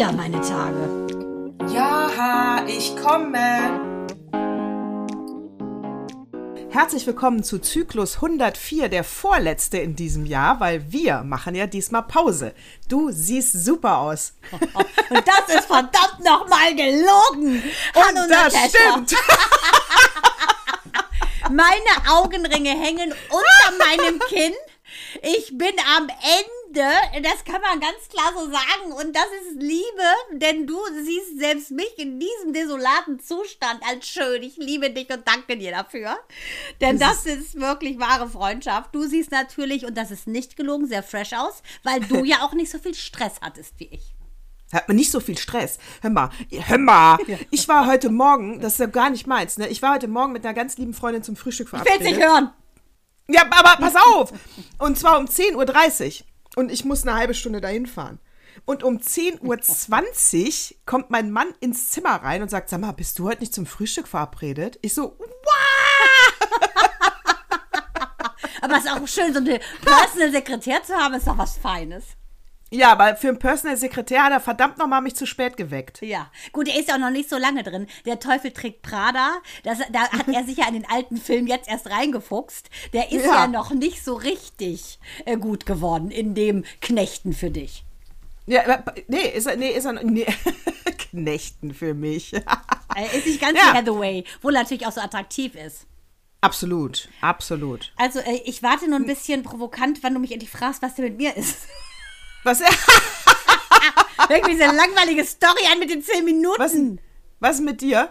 wieder meine Tage. Ja, ich komme. Herzlich willkommen zu Zyklus 104, der vorletzte in diesem Jahr, weil wir machen ja diesmal Pause. Du siehst super aus. Und das ist verdammt nochmal gelogen. Hallo, Und das Natascha. stimmt. Meine Augenringe hängen unter meinem Kinn. Ich bin am Ende, das kann man ganz klar so sagen. Und das ist Liebe, denn du siehst selbst mich in diesem desolaten Zustand als schön. Ich liebe dich und danke dir dafür. Denn das ist wirklich wahre Freundschaft. Du siehst natürlich, und das ist nicht gelogen, sehr fresh aus, weil du ja auch nicht so viel Stress hattest wie ich. Hat man nicht so viel Stress. Hör mal, hör mal. Ich war heute Morgen, das ist ja gar nicht meins, ne? Ich war heute Morgen mit einer ganz lieben Freundin zum Frühstück Ich will verabredet. es nicht hören. Ja, aber pass auf! Und zwar um 10.30 Uhr. Und ich muss eine halbe Stunde dahin fahren. Und um 10.20 Uhr kommt mein Mann ins Zimmer rein und sagt, sag mal, bist du heute nicht zum Frühstück verabredet? Ich so, Aber es ist auch schön, so eine Personal Sekretär zu haben, ist doch was Feines. Ja, aber für einen Personal Sekretär hat er verdammt nochmal mich zu spät geweckt. Ja, gut, er ist ja auch noch nicht so lange drin. Der Teufel trägt Prada. Das, da hat er sich ja in den alten Film jetzt erst reingefuchst. Der ist ja, Ja. noch nicht so richtig äh, gut geworden in dem Knechten für dich. Ja, nee, ist er, nee, ist er, nee. Knechten für mich. Er ist nicht ganz Ja. wie Hathaway, wo er natürlich auch so attraktiv ist. absolut, absolut. Also, äh, ich warte nur ein bisschen provokant, wann du mich endlich fragst, was denn mit mir ist. Was, Fängt mir diese langweilige Story an mit den zehn Minuten. was, was mit dir?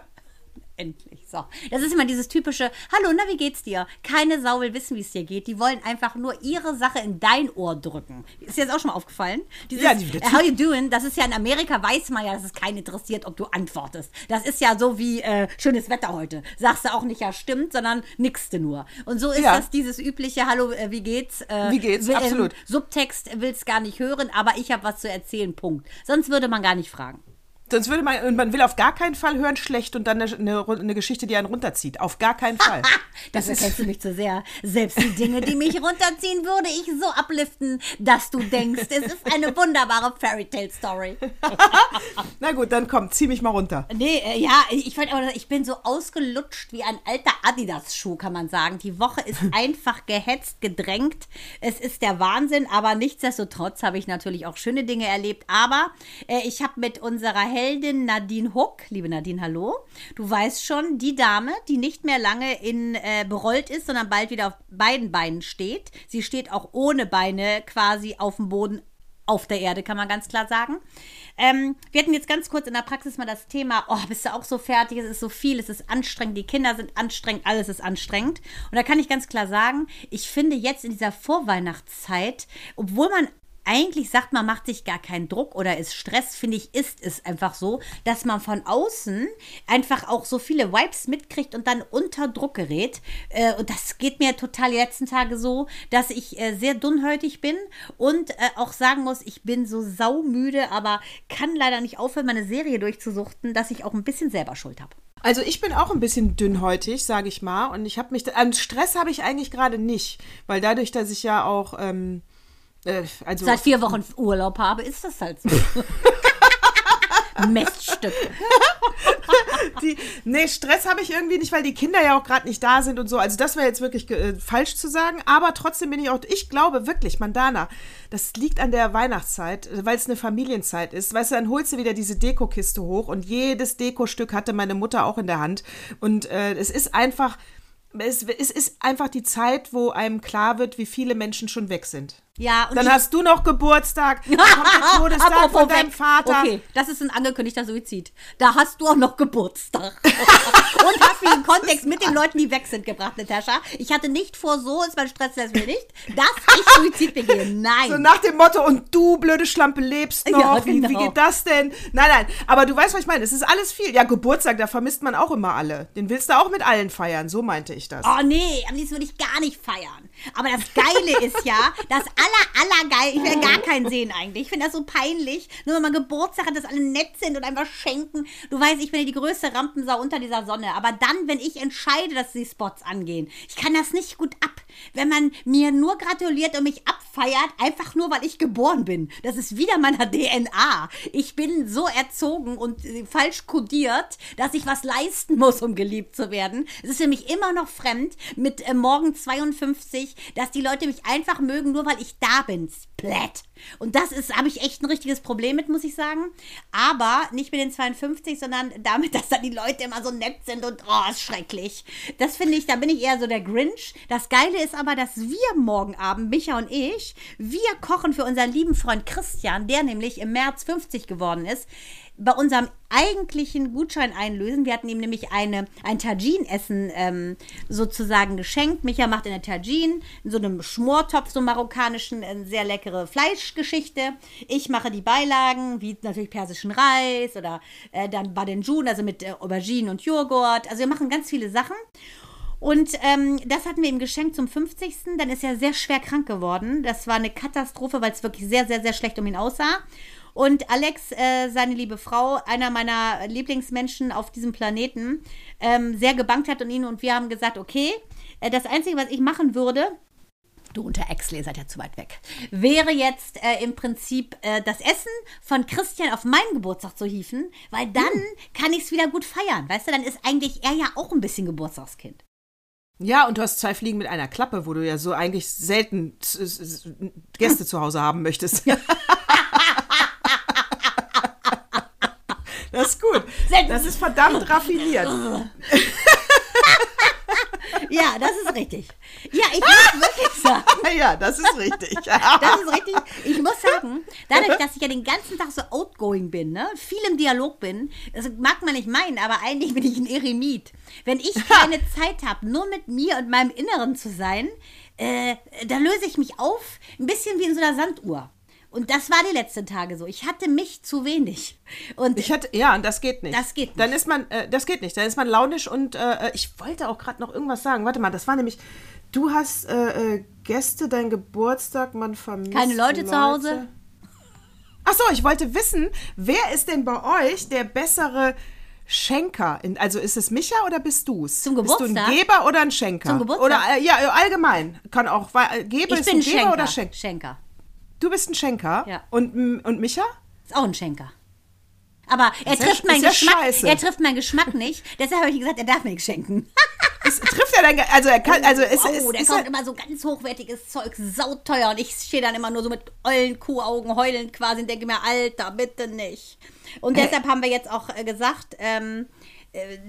Endlich. So. Das ist immer dieses typische, hallo, na, wie geht's dir? Keine Sau will wissen, wie es dir geht. Die wollen einfach nur ihre Sache in dein Ohr drücken. Ist dir das auch schon mal aufgefallen? Dieses, Ja, die- how you doing? Das ist ja in Amerika, weiß man ja, dass es keinen interessiert, ob du antwortest. Das ist ja so wie, äh, schönes Wetter heute. Sagst du auch nicht, ja, stimmt, sondern nickste nur. Und so ist Ja. das dieses übliche, hallo, äh, wie geht's? Äh, Wie geht's? will- Absolut. Subtext will's gar nicht hören, aber ich habe was zu erzählen, Punkt. Sonst würde man gar nicht fragen. Sonst würde man, und man will auf gar keinen Fall hören schlecht und dann eine, eine, Geschichte, die einen runterzieht. Auf gar keinen Fall. Das erkennst du mich zu sehr. Selbst die Dinge, die mich runterziehen, würde ich so upliften, dass du denkst, es ist eine wunderbare Fairy Tale Story. Na gut, dann komm, zieh mich mal runter. Nee, äh, ja, ich fand aber, ich bin so ausgelutscht wie ein alter Adidas-Schuh, kann man sagen. Die Woche ist einfach gehetzt, gedrängt. Es ist der Wahnsinn, aber nichtsdestotrotz habe ich natürlich auch schöne Dinge erlebt. Aber äh, ich habe mit unserer Heldin Nadine Huck, liebe Nadine, hallo, du weißt schon, die Dame, die nicht mehr lange in äh, berollt ist, sondern bald wieder auf beiden Beinen steht. Sie steht auch ohne Beine quasi auf dem Boden auf der Erde, kann man ganz klar sagen. Ähm, wir hatten jetzt ganz kurz in der Praxis mal das Thema, oh, bist du auch so fertig, es ist so viel, es ist anstrengend, die Kinder sind anstrengend, alles ist anstrengend. Und da kann ich ganz klar sagen, ich finde jetzt in dieser Vorweihnachtszeit, obwohl man eigentlich sagt, man macht sich gar keinen Druck oder ist Stress, finde ich, ist es einfach so, dass man von außen einfach auch so viele Vibes mitkriegt und dann unter Druck gerät. Äh, und das geht mir total die letzten Tage so, dass ich äh, sehr dünnhäutig bin und äh, auch sagen muss, ich bin so saumüde, aber kann leider nicht aufhören, meine Serie durchzusuchten, dass ich auch ein bisschen selber Schuld habe. Also ich bin auch ein bisschen dünnhäutig, sage ich mal. Und ich habe mich, an Stress habe ich eigentlich gerade nicht. Weil dadurch, dass ich ja auch, ähm, äh, also... Seit vier Wochen Urlaub habe, ist das halt so. Miststück. Die, nee, Stress habe ich irgendwie nicht, weil die Kinder ja auch gerade nicht da sind und so. Also das wäre jetzt wirklich äh, falsch zu sagen. Aber trotzdem bin ich auch, ich glaube wirklich, Mandana, das liegt an der Weihnachtszeit, weil es eine Familienzeit ist. Weißt du, dann holst du wieder diese Dekokiste hoch und jedes Dekostück hatte meine Mutter auch in der Hand. Und äh, es ist einfach, es, es ist einfach die Zeit, wo einem klar wird, wie viele Menschen schon weg sind. Ja, und Dann hast du noch Geburtstag, dann kommt der Todestag Apropos von deinem weg. Vater. Okay, das ist ein angekündigter Suizid. Da hast du auch noch Geburtstag. Und hast mich in Kontext mit den Leuten, die weg sind, gebracht, Natascha. Ich hatte nicht vor, so ist mein Stress das will nicht, dass ich Suizid begehe. Nein. So nach dem Motto, und du, blöde Schlampe, lebst noch. Ja, wie, wie genau. geht das denn? Nein, nein, aber du weißt, was ich meine. Es ist alles viel. Ja, Geburtstag, da vermisst man auch immer alle. Den willst du auch mit allen feiern, so meinte ich das. Oh nee, am liebsten würde ich gar nicht feiern. Aber das Geile ist ja, das aller, aller geil, ich will gar keinen sehen eigentlich. Ich finde das so peinlich. Nur wenn man Geburtstag hat, dass alle nett sind und einfach schenken. Du weißt, ich bin ja die größte Rampensau unter dieser Sonne. Aber dann, wenn ich entscheide, dass die Spots angehen, ich kann das nicht gut ab. Wenn man mir nur gratuliert und mich abfeiert, einfach nur weil ich geboren bin. Das ist wieder meiner DNA. Ich bin so erzogen und äh, falsch kodiert, dass ich was leisten muss, um geliebt zu werden. Es ist für mich immer noch fremd mit äh, morgen 52, dass die Leute mich einfach mögen, nur weil ich da bin. Splat. Und das ist, habe ich echt ein richtiges Problem mit, muss ich sagen. Aber nicht mit den 52, sondern damit, dass dann die Leute immer so nett sind und oh, ist schrecklich. Das finde ich, da bin ich eher so der Grinch. Das Geile ist aber, dass wir morgen Abend, Micha und ich, wir kochen für unseren lieben Freund Christian, der nämlich im März 50 geworden ist bei unserem eigentlichen Gutschein einlösen. Wir hatten ihm nämlich eine, ein Tagine-Essen ähm, sozusagen geschenkt. Micha macht in der Tagine, in so einem Schmortopf, so marokkanischen, eine sehr leckere Fleischgeschichte. Ich mache die Beilagen, wie natürlich persischen Reis oder äh, dann Badenjun, also mit äh, Auberginen und Joghurt. Also wir machen ganz viele Sachen. Und ähm, das hatten wir ihm geschenkt zum 50. Dann ist er sehr schwer krank geworden. Das war eine Katastrophe, weil es wirklich sehr, sehr, sehr schlecht um ihn aussah. Und Alex, äh, seine liebe Frau, einer meiner Lieblingsmenschen auf diesem Planeten, ähm, sehr gebankt hat und ihn und wir haben gesagt, okay, äh, das Einzige, was ich machen würde, Du unter Exley seid ja zu weit weg. Wäre jetzt äh, im Prinzip äh, das Essen von Christian auf meinen Geburtstag zu hieven, weil dann hm. kann ich es wieder gut feiern. Weißt du, dann ist eigentlich er ja auch ein bisschen Geburtstagskind. Ja, und du hast zwei Fliegen mit einer Klappe, wo du ja so eigentlich selten Gäste zu Hause haben möchtest. Ja. Das ist gut. Das ist verdammt raffiniert. Ja, das ist richtig. Ja, ich muss wirklich sagen. Ja, das ist richtig. Das ist richtig. Ich muss sagen, dadurch, dass ich ja den ganzen Tag so outgoing bin, ne, viel im Dialog bin, das mag man nicht meinen, aber eigentlich bin ich ein Eremit. Wenn ich keine Zeit habe, nur mit mir und meinem Inneren zu sein, äh, da löse ich mich auf, ein bisschen wie in so einer Sanduhr. Und das war die letzten Tage so. Ich hatte mich zu wenig. Und ich hatte, ja, und das geht nicht. Das geht nicht. Dann ist man, äh, das geht nicht. Dann ist man launisch und äh, äh ich wollte auch gerade noch irgendwas sagen. Warte mal, das war nämlich, du hast äh, äh Gäste, dein Geburtstag, man vermisst. Keine Leute, Leute. zu Hause? Achso, ich wollte wissen, wer ist denn bei euch der bessere Schenker? also ist es Micha oder bist du es? Zum Geburtstag? Bist du ein Geber oder ein Schenker? Zum Geburtstag? Oder äh, ja, allgemein. Kann auch, Geber ich ist bin ein Geber Schenker. oder Schenker? Schenker. Du bist ein Schenker? Ja. Und, und Micha? Ist auch ein Schenker. Aber er trifft, ja, meinen Geschmack, er trifft meinen Geschmack nicht. Deshalb habe ich gesagt, er darf mir nichts schenken. es trifft er dann, also er kann, also es, wow, es, der es, kommt immer so ganz hochwertiges Zeug, sauteuer. Und ich stehe dann immer nur so mit ollen Kuhaugen heulend quasi und denke mir, Alter, bitte nicht. Und deshalb haben wir jetzt auch äh, gesagt, ähm, äh,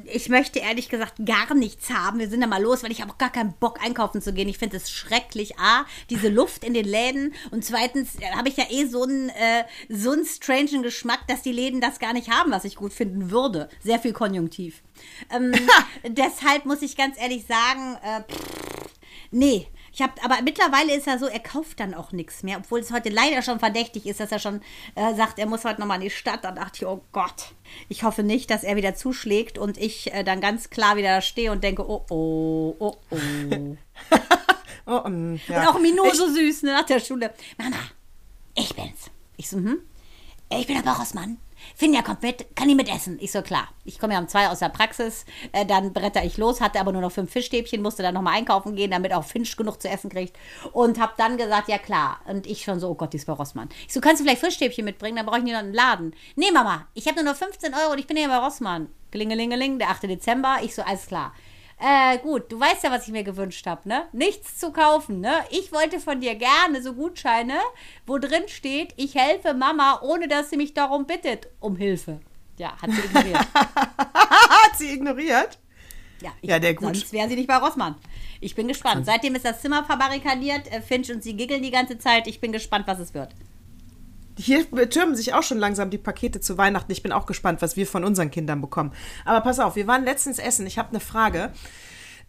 ich möchte ehrlich gesagt gar nichts haben. Wir sind da mal los, weil ich habe auch gar keinen Bock einkaufen zu gehen. Ich finde es schrecklich. A, diese Luft in den Läden und zweitens äh, habe ich ja eh so einen äh, so einen strangen Geschmack, dass die Läden das gar nicht haben, was ich gut finden würde. Sehr viel Konjunktiv. Ähm, deshalb muss ich ganz ehrlich sagen, äh, pff, nee. Ich habe, aber mittlerweile ist er so, er kauft dann auch nichts mehr, obwohl es heute leider schon verdächtig ist, dass er schon äh, sagt, er muss heute nochmal in die Stadt. Dann dachte ich, oh Gott, ich hoffe nicht, dass er wieder zuschlägt und ich äh, dann ganz klar wieder da stehe und denke, oh oh, oh oh. oh um, ja. Und auch Mino so süß ne, nach der Schule. Mama, ich bin's. Ich so, hm? Ich bin der Borismann. Finja kommt mit, kann ich mit essen? Ich so, klar. Ich komme ja um zwei aus der Praxis, äh, dann bretter ich los, hatte aber nur noch fünf Fischstäbchen, musste dann nochmal einkaufen gehen, damit auch Finch genug zu essen kriegt. Und habe dann gesagt, ja klar. Und ich schon so, oh Gott, die ist bei Rossmann. Ich so, kannst du vielleicht Fischstäbchen mitbringen? Dann brauche ich nicht noch einen Laden. Nee, Mama, ich habe nur noch 15 Euro und ich bin ja bei Rossmann. Klingelingeling, der 8. Dezember. Ich so, alles klar. Äh, gut, du weißt ja, was ich mir gewünscht habe, ne? Nichts zu kaufen, ne? Ich wollte von dir gerne so Gutscheine, wo drin steht, ich helfe Mama, ohne dass sie mich darum bittet, um Hilfe. Ja, hat sie ignoriert. hat sie ignoriert? Ja, ich, ja der gut. Sonst wäre sie nicht bei Rossmann. Ich bin gespannt. Seitdem ist das Zimmer verbarrikadiert. Äh, Finch und sie giggeln die ganze Zeit. Ich bin gespannt, was es wird. Hier türmen sich auch schon langsam die Pakete zu Weihnachten. Ich bin auch gespannt, was wir von unseren Kindern bekommen. Aber pass auf, wir waren letztens essen. Ich habe eine Frage.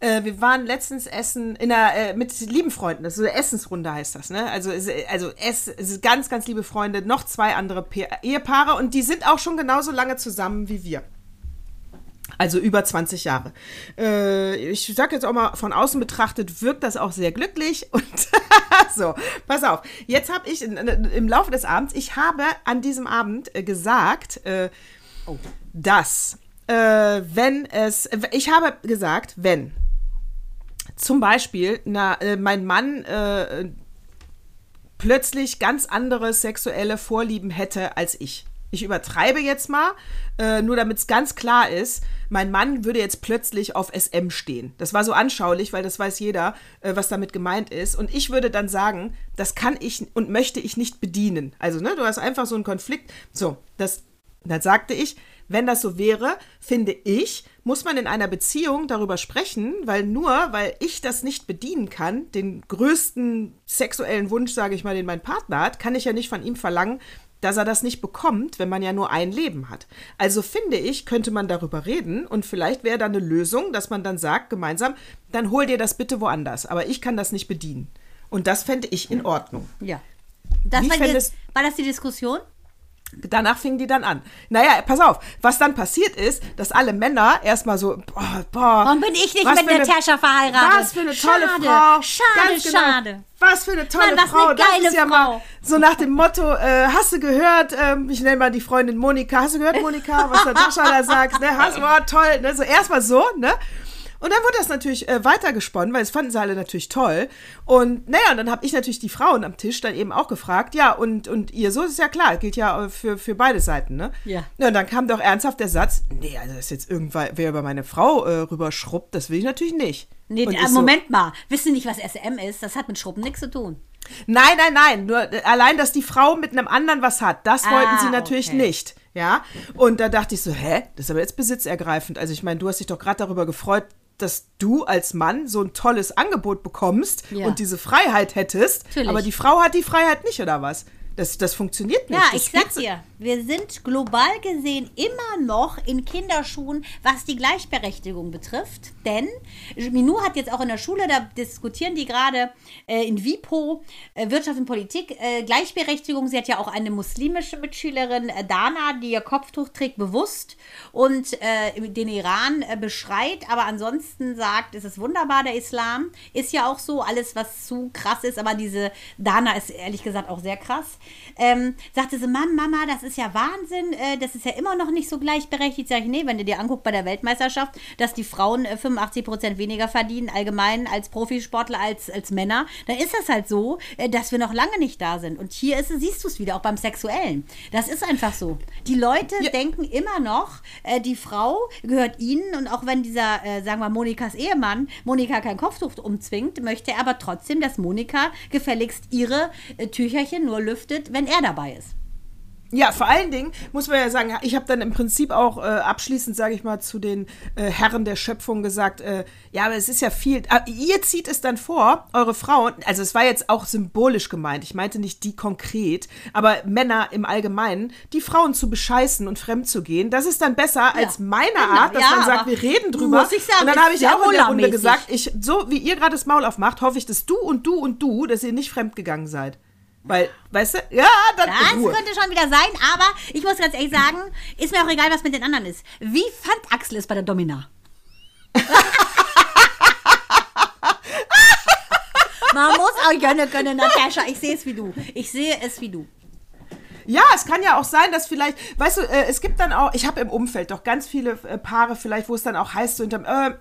Äh, wir waren letztens essen in einer, äh, mit lieben Freunden. Das ist eine Essensrunde heißt das, ne? Also, also es, es ganz, ganz liebe Freunde, noch zwei andere pa Ehepaare und die sind auch schon genauso lange zusammen wie wir. Also über 20 Jahre. Äh, ich sage jetzt auch mal, von außen betrachtet wirkt das auch sehr glücklich. Und so, pass auf. Jetzt habe ich in, in, im Laufe des Abends, ich habe an diesem Abend äh, gesagt, äh, oh. dass äh, wenn es, ich habe gesagt, wenn zum Beispiel na, äh, mein Mann äh, plötzlich ganz andere sexuelle Vorlieben hätte als ich. Ich übertreibe jetzt mal, äh, nur damit es ganz klar ist, mein Mann würde jetzt plötzlich auf SM stehen. Das war so anschaulich, weil das weiß jeder, äh, was damit gemeint ist. Und ich würde dann sagen, das kann ich und möchte ich nicht bedienen. Also, ne, du hast einfach so einen Konflikt. So, das, dann sagte ich, wenn das so wäre, finde ich, muss man in einer Beziehung darüber sprechen, weil nur, weil ich das nicht bedienen kann, den größten sexuellen Wunsch, sage ich mal, den mein Partner hat, kann ich ja nicht von ihm verlangen, dass er das nicht bekommt, wenn man ja nur ein Leben hat. Also finde ich, könnte man darüber reden und vielleicht wäre da eine Lösung, dass man dann sagt, gemeinsam, dann hol dir das bitte woanders, aber ich kann das nicht bedienen. Und das fände ich in Ordnung. Ja. Das Wie war, die, war das die Diskussion? Danach fingen die dann an. Naja, pass auf, was dann passiert ist, dass alle Männer erstmal so, boah, boah. Warum bin ich nicht mit eine- Natascha verheiratet? Was für eine tolle Schade, Frau. schade, Ganz genau. schade. Was für eine tolle Mann, Frau. eine das ist ja Frau. mal so nach dem Motto, äh, hast du gehört, ähm, ich nenne mal die Freundin Monika, hast du gehört, Monika, was Natascha da sagt, ne? Hast du, oh, toll, ne? So erstmal so, ne? Und dann wurde das natürlich äh, weitergesponnen, weil es fanden sie alle natürlich toll. Und naja, und dann habe ich natürlich die Frauen am Tisch dann eben auch gefragt, ja, und, und ihr, so ist ja klar, gilt ja äh, für, für beide Seiten, ne? Ja. ja. Und dann kam doch ernsthaft der Satz, nee, also dass jetzt irgendwer wer über meine Frau äh, rüberschrubbt, das will ich natürlich nicht. Nee, Und ich so, Moment mal. Wissen Sie nicht, was SM ist? Das hat mit Schrubben nichts zu tun. Nein, nein, nein. Nur äh, allein, dass die Frau mit einem anderen was hat, das Ah, wollten sie natürlich okay. nicht. Ja. Und da dachte ich so, hä? Das ist aber jetzt besitzergreifend. Also ich meine, du hast dich doch gerade darüber gefreut, dass du als Mann so ein tolles Angebot bekommst Ja. und diese Freiheit hättest. Natürlich. Aber die Frau hat die Freiheit nicht, oder was? Das, das funktioniert nicht. Ja, das ich sag dir, wir sind global gesehen immer noch in Kinderschuhen, was die Gleichberechtigung betrifft. Denn Minou hat jetzt auch in der Schule, da diskutieren die gerade äh, in WIPO, äh, Wirtschaft und Politik, äh, Gleichberechtigung. Sie hat ja auch eine muslimische Mitschülerin, äh, Dana, die ihr Kopftuch trägt, bewusst und äh, den Iran äh, beschreit, aber ansonsten sagt, es ist wunderbar, der Islam. Ist ja auch so, alles, was zu krass ist, aber diese Dana ist ehrlich gesagt auch sehr krass. Ähm, sagte sie, Mann, Mama, das ist ja Wahnsinn, äh, das ist ja immer noch nicht so gleichberechtigt. Sag ich, nee, wenn du dir anguckst bei der Weltmeisterschaft, dass die Frauen äh, 85 Prozent weniger verdienen, allgemein als Profisportler, als, als Männer, dann ist das halt so, äh, dass wir noch lange nicht da sind. Und hier ist, siehst du es wieder, auch beim Sexuellen. Das ist einfach so. Die Leute denken immer noch, äh, die Frau gehört ihnen und auch wenn dieser, äh, sagen wir, Monikas Ehemann Monika kein Kopftuch umzwingt, möchte er aber trotzdem, dass Monika gefälligst ihre äh, Tücherchen nur lüftet, wenn er dabei ist. Ja, vor allen Dingen muss man ja sagen, ich habe dann im Prinzip auch äh, abschließend, sage ich mal, zu den äh, Herren der Schöpfung gesagt, äh, ja, aber es ist ja viel, äh, ihr zieht es dann vor, eure Frauen, also es war jetzt auch symbolisch gemeint, ich meinte nicht die konkret, aber Männer im Allgemeinen, die Frauen zu bescheißen und fremd zu gehen, das ist dann besser als meine genau, Art, dass ja, man sagt, wir reden drüber. muss ich sagen, und dann habe ich auch in der Runde gesagt, ich, so wie ihr gerade das Maul aufmacht, hoffe ich, dass du und du und du, dass ihr nicht fremd gegangen seid. Weil, weißt du, ja, dann Das Ruhe. könnte schon wieder sein, aber ich muss ganz ehrlich sagen, ist mir auch egal, was mit den anderen ist. Wie fand Axel es bei der Domina? Man muss auch gönnen können, Natascha. Ich sehe es wie du. Ich sehe es wie du. Ja, es kann ja auch sein, dass vielleicht, weißt du, äh, es gibt dann auch, ich habe im Umfeld doch ganz viele äh, Paare vielleicht, wo es dann auch heißt, so hinterm, äh,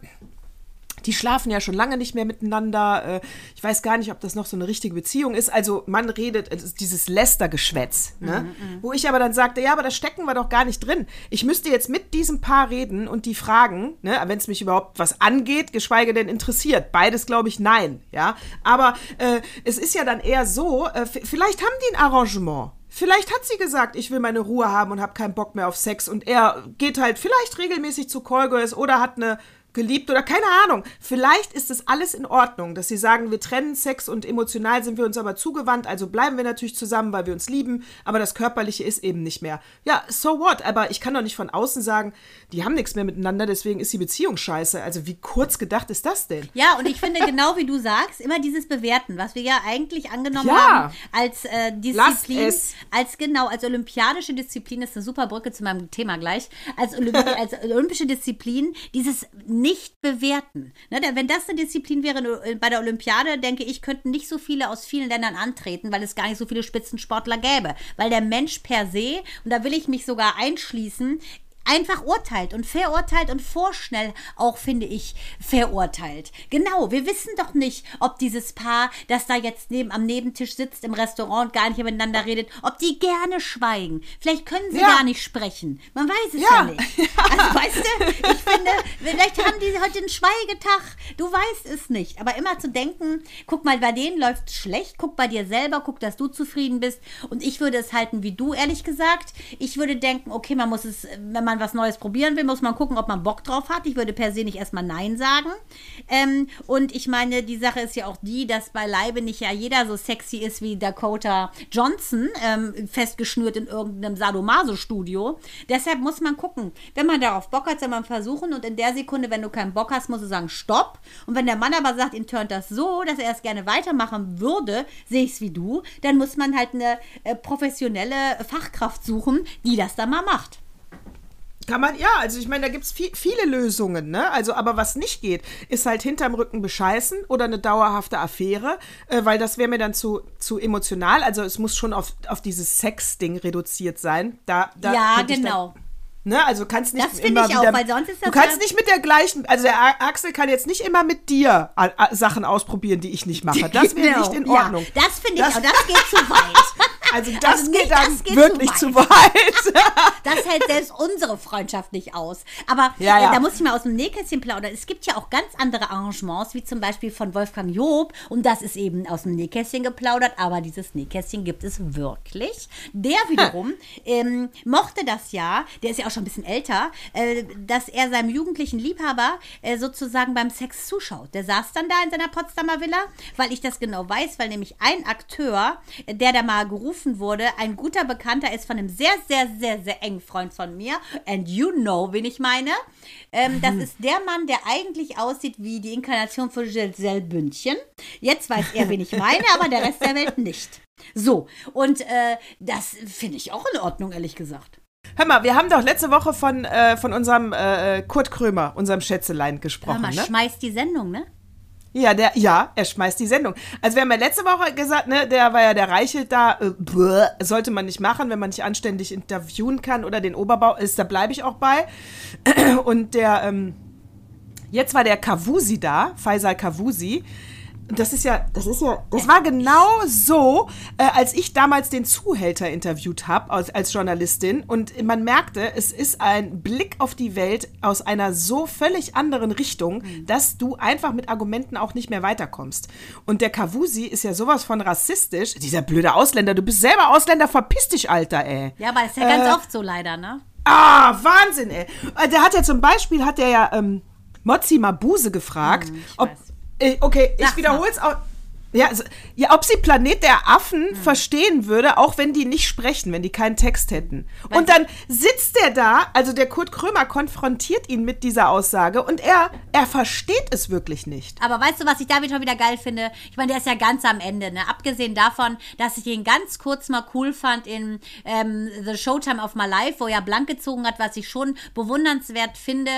die schlafen ja schon lange nicht mehr miteinander. Äh, ich weiß gar nicht, ob das noch so eine richtige Beziehung ist. Also man redet, es ist dieses Lästergeschwätz. Ne? Wo ich aber dann sagte, ja, aber da stecken wir doch gar nicht drin. Ich müsste jetzt mit diesem Paar reden und die fragen, ne, wenn es mich überhaupt was angeht, geschweige denn interessiert. Beides glaube ich nein. Ja, aber äh, es ist ja dann eher so, äh, vielleicht haben die ein Arrangement. Vielleicht hat sie gesagt, ich will meine Ruhe haben und habe keinen Bock mehr auf Sex und er geht halt vielleicht regelmäßig zu Callgirls oder hat eine geliebt oder keine Ahnung. Vielleicht ist das alles in Ordnung, dass sie sagen, wir trennen Sex und emotional sind wir uns aber zugewandt, also bleiben wir natürlich zusammen, weil wir uns lieben, aber das Körperliche ist eben nicht mehr. Ja, so what? Aber ich kann doch nicht von außen sagen, die haben nichts mehr miteinander, deswegen ist die Beziehung scheiße. Also wie kurz gedacht ist das denn? Ja, und ich finde genau wie du sagst, immer dieses Bewerten, was wir ja eigentlich angenommen Ja. haben als äh, Disziplin, es. als genau, als olympiadische Disziplin, ist eine super Brücke zu meinem Thema gleich, als, Olymp als olympische Disziplin, dieses nicht bewerten. Ne, wenn das eine Disziplin wäre äh, bei der Olympiade, denke ich, könnten nicht so viele aus vielen Ländern antreten, weil es gar nicht so viele Spitzensportler gäbe. Weil der Mensch per se, und da will ich mich sogar einschließen, einfach urteilt und verurteilt und vorschnell auch, finde ich, verurteilt. Genau, wir wissen doch nicht, ob dieses Paar, das da jetzt neben am Nebentisch sitzt im Restaurant, gar nicht miteinander redet, ob die gerne schweigen. Vielleicht können sie Ja. gar nicht sprechen. Man weiß es ja, Ja. nicht. Also weißt du, ich finde, vielleicht haben die heute einen Schweigetag. Du weißt es nicht. Aber immer zu denken, guck mal, bei denen läuft es schlecht, guck bei dir selber, guck, dass du zufrieden bist. Und ich würde es halten wie du, ehrlich gesagt. Ich würde denken, okay, man muss es, wenn man was Neues probieren will, muss man gucken, ob man Bock drauf hat. Ich würde per se nicht erstmal Nein sagen. Ähm, und ich meine, die Sache ist ja auch die, dass beileibe nicht ja jeder so sexy ist wie Dakota Johnson, ähm, festgeschnürt in irgendeinem Sadomaso-Studio. Deshalb muss man gucken. Wenn man darauf Bock hat, soll man versuchen. Und in der Sekunde, wenn du keinen Bock hast, musst du sagen, stopp. Und wenn der Mann aber sagt, ihn turnt das so, dass er es gerne weitermachen würde, sehe ich es wie du, dann muss man halt eine äh, professionelle Fachkraft suchen, die das dann mal macht. Kann man, ja, also ich meine, da gibt es viel, viele Lösungen, ne? Also, aber was nicht geht, ist halt hinterm Rücken bescheißen oder eine dauerhafte Affäre, äh, weil das wäre mir dann zu, zu emotional. Also es muss schon auf, auf dieses Sex-Ding reduziert sein. Da, da ja, genau. Ne, also kannst nicht Das immer ich auch, wieder, weil sonst ist das du kannst ja- nicht mit der gleichen, also der Axel kann jetzt nicht immer mit dir Sachen ausprobieren, die ich nicht mache. Das wäre Genau. nicht in Ordnung. Ja, das finde ich Das- auch, das geht zu weit. Also das Also geht dann das geht wirklich zu zu weit. Das hält selbst unsere Freundschaft nicht aus. Aber Ja, ja. Äh, da muss ich mal aus dem Nähkästchen plaudern. Es gibt ja auch ganz andere Arrangements, wie zum Beispiel von Wolfgang Job. Und das ist eben aus dem Nähkästchen geplaudert. Aber dieses Nähkästchen gibt es wirklich. Der wiederum ähm, mochte das ja, der ist ja auch schon ein bisschen älter, äh, dass er seinem jugendlichen Liebhaber äh, sozusagen beim Sex zuschaut. Der saß dann da in seiner Potsdamer Villa, weil ich das genau weiß, weil nämlich ein Akteur, äh, der da mal gerufen wurde, ein guter Bekannter ist von einem sehr, sehr, sehr, sehr engen Freund von mir. And you know, wen ich meine. Ähm, das ist der Mann, der eigentlich aussieht wie die Inkarnation von Giselle Bündchen. Jetzt weiß er, wen ich meine, aber der Rest der Welt nicht. So, und äh, das finde ich auch in Ordnung, ehrlich gesagt. Hör mal, wir haben doch letzte Woche von, äh, von unserem äh, Kurt Krömer, unserem Schätzelein, Hör gesprochen. mal, Ne? schmeißt die Sendung, ne? Ja, der, ja, er schmeißt die Sendung. Also wir haben ja letzte Woche gesagt, ne, der war ja der Reichelt da, äh, bäh, sollte man nicht machen, wenn man nicht anständig interviewen kann oder den Oberbau ist, da bleibe ich auch bei. Und der, ähm, jetzt war der Kavusi da, Faisal Kavusi. Das ist ja, das ist ja, das war genau so, äh, als ich damals den Zuhälter interviewt habe als, als Journalistin. Und man merkte, es ist ein Blick auf die Welt aus einer so völlig anderen Richtung, dass du einfach mit Argumenten auch nicht mehr weiterkommst. Und der Kavusi ist ja sowas von rassistisch. Dieser blöde Ausländer, du bist selber Ausländer, verpiss dich, Alter, ey. Ja, aber das ist ja ganz Äh, oft so leider, ne? Ah, Wahnsinn, ey. Äh, Der hat ja zum Beispiel, hat der ja ähm, Mozzi Mabuse gefragt, Hm, ob, weiß. Äh, okay, ich wiederhole es auch. Ja, also, ja, ob sie Planet der Affen Hm. verstehen würde, auch wenn die nicht sprechen, wenn die keinen Text hätten. und dann sitzt der da, also der Kurt Krömer konfrontiert ihn mit dieser Aussage und er, er versteht es wirklich nicht. Aber weißt du, was ich da wieder wieder geil finde? Ich meine, der ist ja ganz am Ende, ne? Abgesehen davon, dass ich ihn ganz kurz mal cool fand in ähm, The Showtime of My Life, wo er blank gezogen hat, was ich schon bewundernswert finde,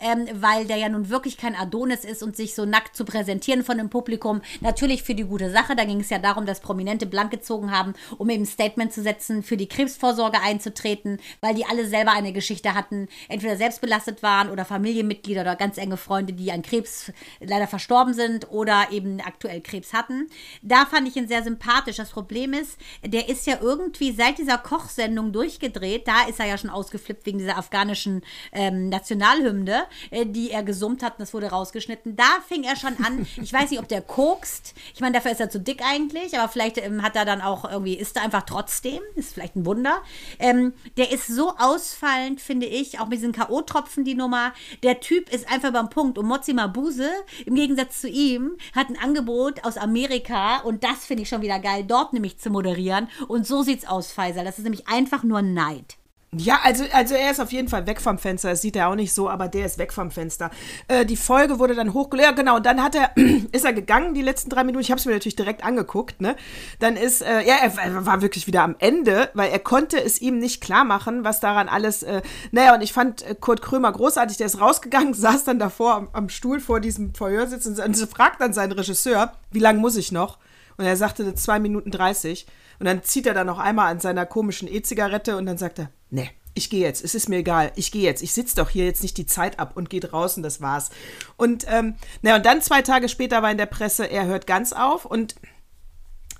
ähm, weil der ja nun wirklich kein Adonis ist und sich so nackt zu präsentieren von dem Publikum. Natürlich für die gute Sache. Da ging es ja darum, dass Prominente blank gezogen haben, um eben ein Statement zu setzen, für die Krebsvorsorge einzutreten, weil die alle selber eine Geschichte hatten, entweder selbst belastet waren oder Familienmitglieder oder ganz enge Freunde, die an Krebs leider verstorben sind oder eben aktuell Krebs hatten. Da fand ich ihn sehr sympathisch. Das Problem ist, der ist ja irgendwie seit dieser Kochsendung durchgedreht. Da ist er ja schon ausgeflippt wegen dieser afghanischen ähm, Nationalhymne, äh, die er gesummt hat und das wurde rausgeschnitten. Da fing er schon an. Ich weiß nicht, ob der kokst. Ich meine, dafür ist er zu dick eigentlich, aber vielleicht ähm, hat er dann auch irgendwie, ist er einfach trotzdem. Ist vielleicht ein Wunder. Ähm, der ist so ausfallend, finde ich, auch mit diesen K.O.-Tropfen, die Nummer. Der Typ ist einfach beim Punkt. Und Mozi Mabuse, im Gegensatz zu ihm, hat ein Angebot aus Amerika und das finde ich schon wieder geil, dort nämlich zu moderieren. Und so sieht's aus, Pfizer. Das ist nämlich einfach nur Neid. Ja, also, also er ist auf jeden Fall weg vom Fenster. Das sieht er auch nicht so, aber der ist weg vom Fenster. Äh, die Folge wurde dann hochgeladen. Ja, genau. Und dann hat er, ist er gegangen, die letzten drei Minuten. Ich habe es mir natürlich direkt angeguckt, ne? Dann ist, äh, ja, er, er war wirklich wieder am Ende, weil er konnte es ihm nicht klar machen, was daran alles, äh, naja, und ich fand äh, Kurt Krömer großartig. Der ist rausgegangen, saß dann davor am, am Stuhl vor diesem Verhörsitz und, und fragt dann seinen Regisseur, wie lange muss ich noch? Und er sagte, zwei Minuten 30. Und dann zieht er dann noch einmal an seiner komischen E-Zigarette und dann sagt er, nee, ich gehe jetzt, es ist mir egal, ich gehe jetzt, ich sitze doch hier jetzt nicht die Zeit ab und gehe draußen, das war's. Und, ähm, na, und dann zwei Tage später war in der Presse, er hört ganz auf und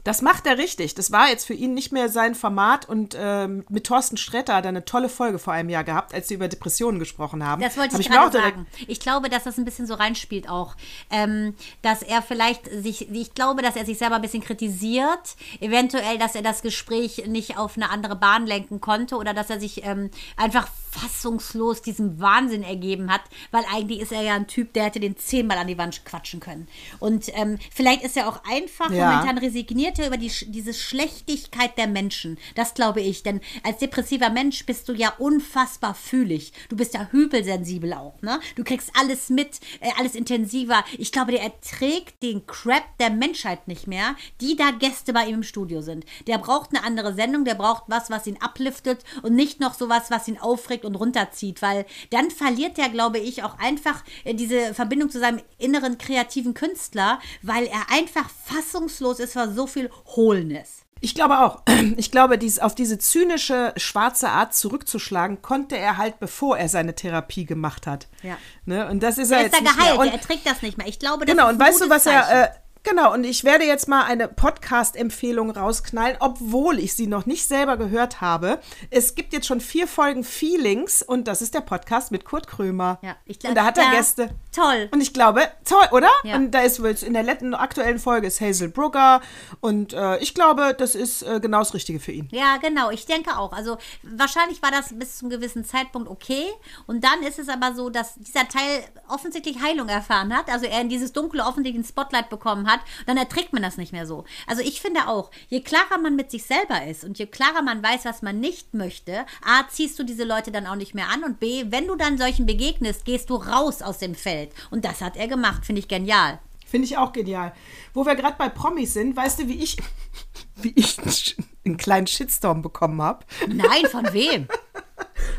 das macht er richtig. Das war jetzt für ihn nicht mehr sein Format und ähm, mit Thorsten Sträter hat er eine tolle Folge vor einem Jahr gehabt, als sie über Depressionen gesprochen haben. Das wollte Hab ich, auch gerade sagen. Ich glaube, dass das ein bisschen so reinspielt auch. Ähm, dass er vielleicht sich, ich glaube, dass er sich selber ein bisschen kritisiert. Eventuell, dass er das Gespräch nicht auf eine andere Bahn lenken konnte oder dass er sich ähm, einfach fassungslos diesem Wahnsinn ergeben hat, weil eigentlich ist er ja ein Typ, der hätte den zehnmal an die Wand quatschen können. Und ähm, vielleicht ist er auch einfach Ja. momentan resigniert er über die, diese Schlechtigkeit der Menschen. Das glaube ich. Denn als depressiver Mensch bist du ja unfassbar fühlig. Du bist ja hypelsensibel auch. Ne? Du kriegst alles mit, äh, alles intensiver. Ich glaube, der erträgt den Crap der Menschheit nicht mehr, die da Gäste bei ihm im Studio sind. Der braucht eine andere Sendung, der braucht was, was ihn upliftet und nicht noch sowas, was ihn aufregt und runterzieht. Weil dann verliert er, glaube ich, auch einfach äh, diese Verbindung zu seinem inneren kreativen Künstler, weil er einfach fassungslos ist vor so viel Hohlness. Ich glaube auch. Ich glaube, dies, auf diese zynische, schwarze Art zurückzuschlagen, konnte er halt, bevor er seine Therapie gemacht hat. Ja. Ne? Und das ist er Er ist jetzt da nicht mehr. geheilt, Und, er erträgt das nicht mehr. Ich glaube, das genau, ist und weißt du, was er. Zeichen. Äh, genau, und ich werde jetzt mal eine Podcast-Empfehlung rausknallen, obwohl ich sie noch nicht selber gehört habe. Es gibt jetzt schon vier Folgen Feelings und das ist der Podcast mit Kurt Krömer. Ja, ich glaub- und da hat er ja, Gäste. toll. Und ich glaube, toll, oder? Ja. Und da ist jetzt in der letzten aktuellen Folge ist Hazel Brugger und äh, ich glaube, das ist äh, genau das Richtige für ihn. Ja, genau, ich denke auch. Also wahrscheinlich war das bis zum gewissen Zeitpunkt okay. Und dann ist es aber so, dass dieser Teil offensichtlich Heilung erfahren hat. Also er in dieses Dunkle offensichtlich ein Spotlight bekommen hat. Dann erträgt man das nicht mehr so. Also ich finde auch, je klarer man mit sich selber ist und je klarer man weiß, was man nicht möchte, A, ziehst du diese Leute dann auch nicht mehr an und B, wenn du dann solchen begegnest, gehst du raus aus dem Feld. Und das hat er gemacht, finde ich genial. Finde ich auch genial. Wo wir gerade bei Promis sind, weißt du, wie ich, wie ich einen kleinen Shitstorm bekommen habe? Nein, von wem?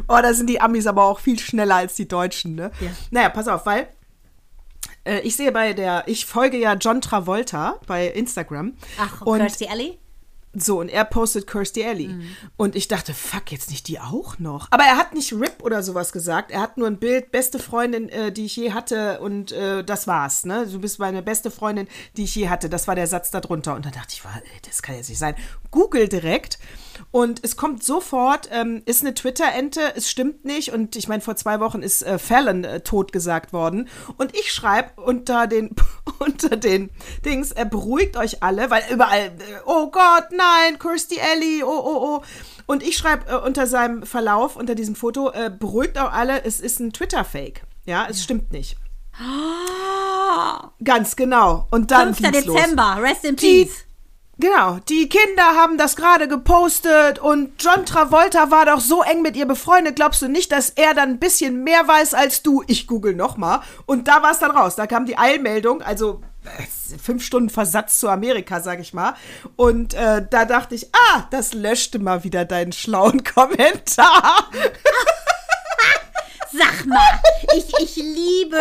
Oh, da sind die Amis aber auch viel schneller als die Deutschen, ne? Ja. Naja, pass auf, weil äh, ich sehe bei der, ich folge ja John Travolta bei Instagram. Ach, und Kirstie Alley? so, und er postet Kirstie Alley. Mhm. Und ich dachte, fuck, jetzt nicht die auch noch. Aber er hat nicht RIP oder sowas gesagt. Er hat nur ein Bild, beste Freundin, äh, die ich je hatte, und äh, das war's, ne? Du bist meine beste Freundin, die ich je hatte. Das war der Satz darunter. Und dann dachte ich, das kann jetzt nicht sein. Google direkt. Und es kommt sofort, ähm, ist eine Twitter-Ente, es stimmt nicht. Und ich meine, vor zwei Wochen ist äh, Fallon äh, tot gesagt worden. Und ich schreibe unter den, unter den Dings, äh, beruhigt euch alle, weil überall, äh, oh Gott, nein, Kirstie Alley, oh, oh, oh. Und ich schreibe äh, unter seinem Verlauf, unter diesem Foto, äh, beruhigt auch alle, es ist ein Twitter-Fake. Ja, es stimmt nicht. Ganz genau. Und dann 5. ging's los. Dezember, rest in Die, peace. Genau, die Kinder haben das gerade gepostet und John Travolta war doch so eng mit ihr befreundet. Glaubst du nicht, dass er dann ein bisschen mehr weiß als du? Ich google nochmal. Und da war es dann raus. Da kam die Eilmeldung, also äh, fünf Stunden Versatz zu Amerika, sag ich mal. Und äh, da dachte ich, ah, das löschte mal wieder deinen schlauen Kommentar. Sag mal, ich, ich liebe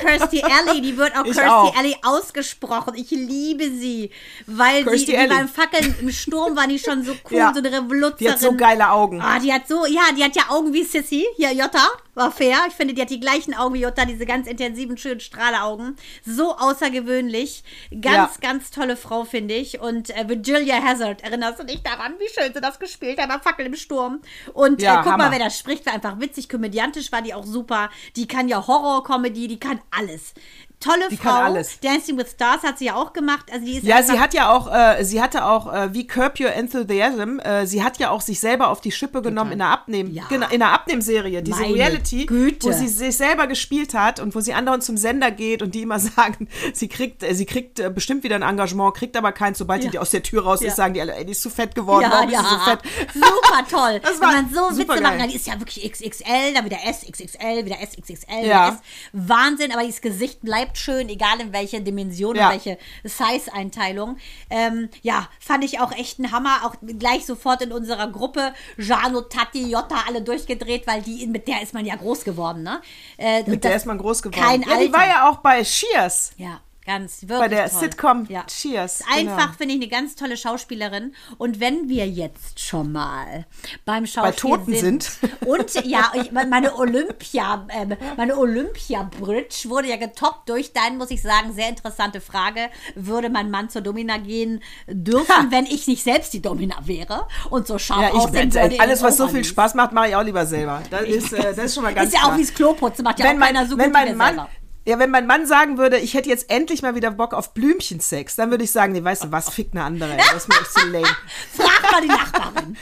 Kirstie Alley, die wird auch Ich Kirstie auch. Alley ausgesprochen. Ich liebe sie, weil sie Kirstie Alley. beim Fackeln im Sturm war die schon so cool, Ja. so eine Revoluzerin. Die hat so geile Augen. Ah, die hat so, ja, die hat ja Augen wie Sissy. Hier, Jota, war fair. Ich finde, die hat die gleichen Augen wie Jota, diese ganz intensiven, schönen Strahleaugen. So außergewöhnlich. Ganz, Ja. ganz tolle Frau, finde ich. Und äh, Virgilia Hazard, erinnerst du dich daran, wie schön sie das gespielt hat, beim Fackel im Sturm? Und Ja, äh, guck Hammer. mal, wer das spricht, war einfach witzig. Komödiantisch war die auch super. Die kann ja Horror-Comedy, die kann alles. Tolle Die Frau. kann alles. Dancing with Stars hat sie ja auch gemacht. Also die ist Ja, sie hat ja auch, äh, sie hatte auch, äh, wie Curb Your Enthusiasm, äh, sie hat ja auch sich selber auf die Schippe genommen in der Abnehm, Ja. genau, in der Abnehmserie, diese Meine Reality, Güte. wo sie sich selber gespielt hat und wo sie andauernd zum Sender geht und die immer sagen, sie kriegt, äh, sie kriegt äh, bestimmt wieder ein Engagement, kriegt aber keins, sobald Ja. die aus der Tür raus Ja. ist, sagen die alle, ey, die ist zu fett geworden, Ja, warum ja. ist sie so fett? Super toll. Das Wenn war man so super Witze machen kann, die ist ja wirklich XXL, dann wieder S, XXL, wieder S, XXL, wieder S. Wahnsinn, aber das Gesicht bleibt schön, egal in welche Dimension Ja. und welche Size-Einteilung. Ähm, ja, fand ich auch echt ein Hammer. Auch gleich sofort in unserer Gruppe Jano, Tati, Jota, alle durchgedreht, weil die, mit der ist man ja groß geworden, ne? Äh, Mit der ist man groß geworden. Kein ja, die Alter. war ja auch bei Shears. Ja, Ganz, wirklich Bei der toll. Sitcom Ja. Cheers. Einfach genau. finde ich eine ganz tolle Schauspielerin. Und wenn wir jetzt schon mal beim Schauspiel Toten sind. und ja, ich, meine Olympia, ähm, meine Olympia Bridge wurde ja getoppt durch dein, muss ich sagen, sehr interessante Frage. Würde mein Mann zur Domina gehen dürfen, Ha. wenn ich nicht selbst die Domina wäre und so scharf Ja, ich, aussehen würde? alles, was so viel? Spaß macht, mache ich auch lieber selber. Das ist, äh, das ist schon mal ganz Ist ja klar. auch wie das Kloputzen, macht ja wenn auch mein, keiner so wenn gut mein wie Mann, selber. Ja, wenn mein Mann sagen würde, ich hätte jetzt endlich mal wieder Bock auf Blümchensex, dann würde ich sagen, nee, weißt du was, fick eine andere. ey. Das ist mir echt zu lame. Frag mal die Nachbarin.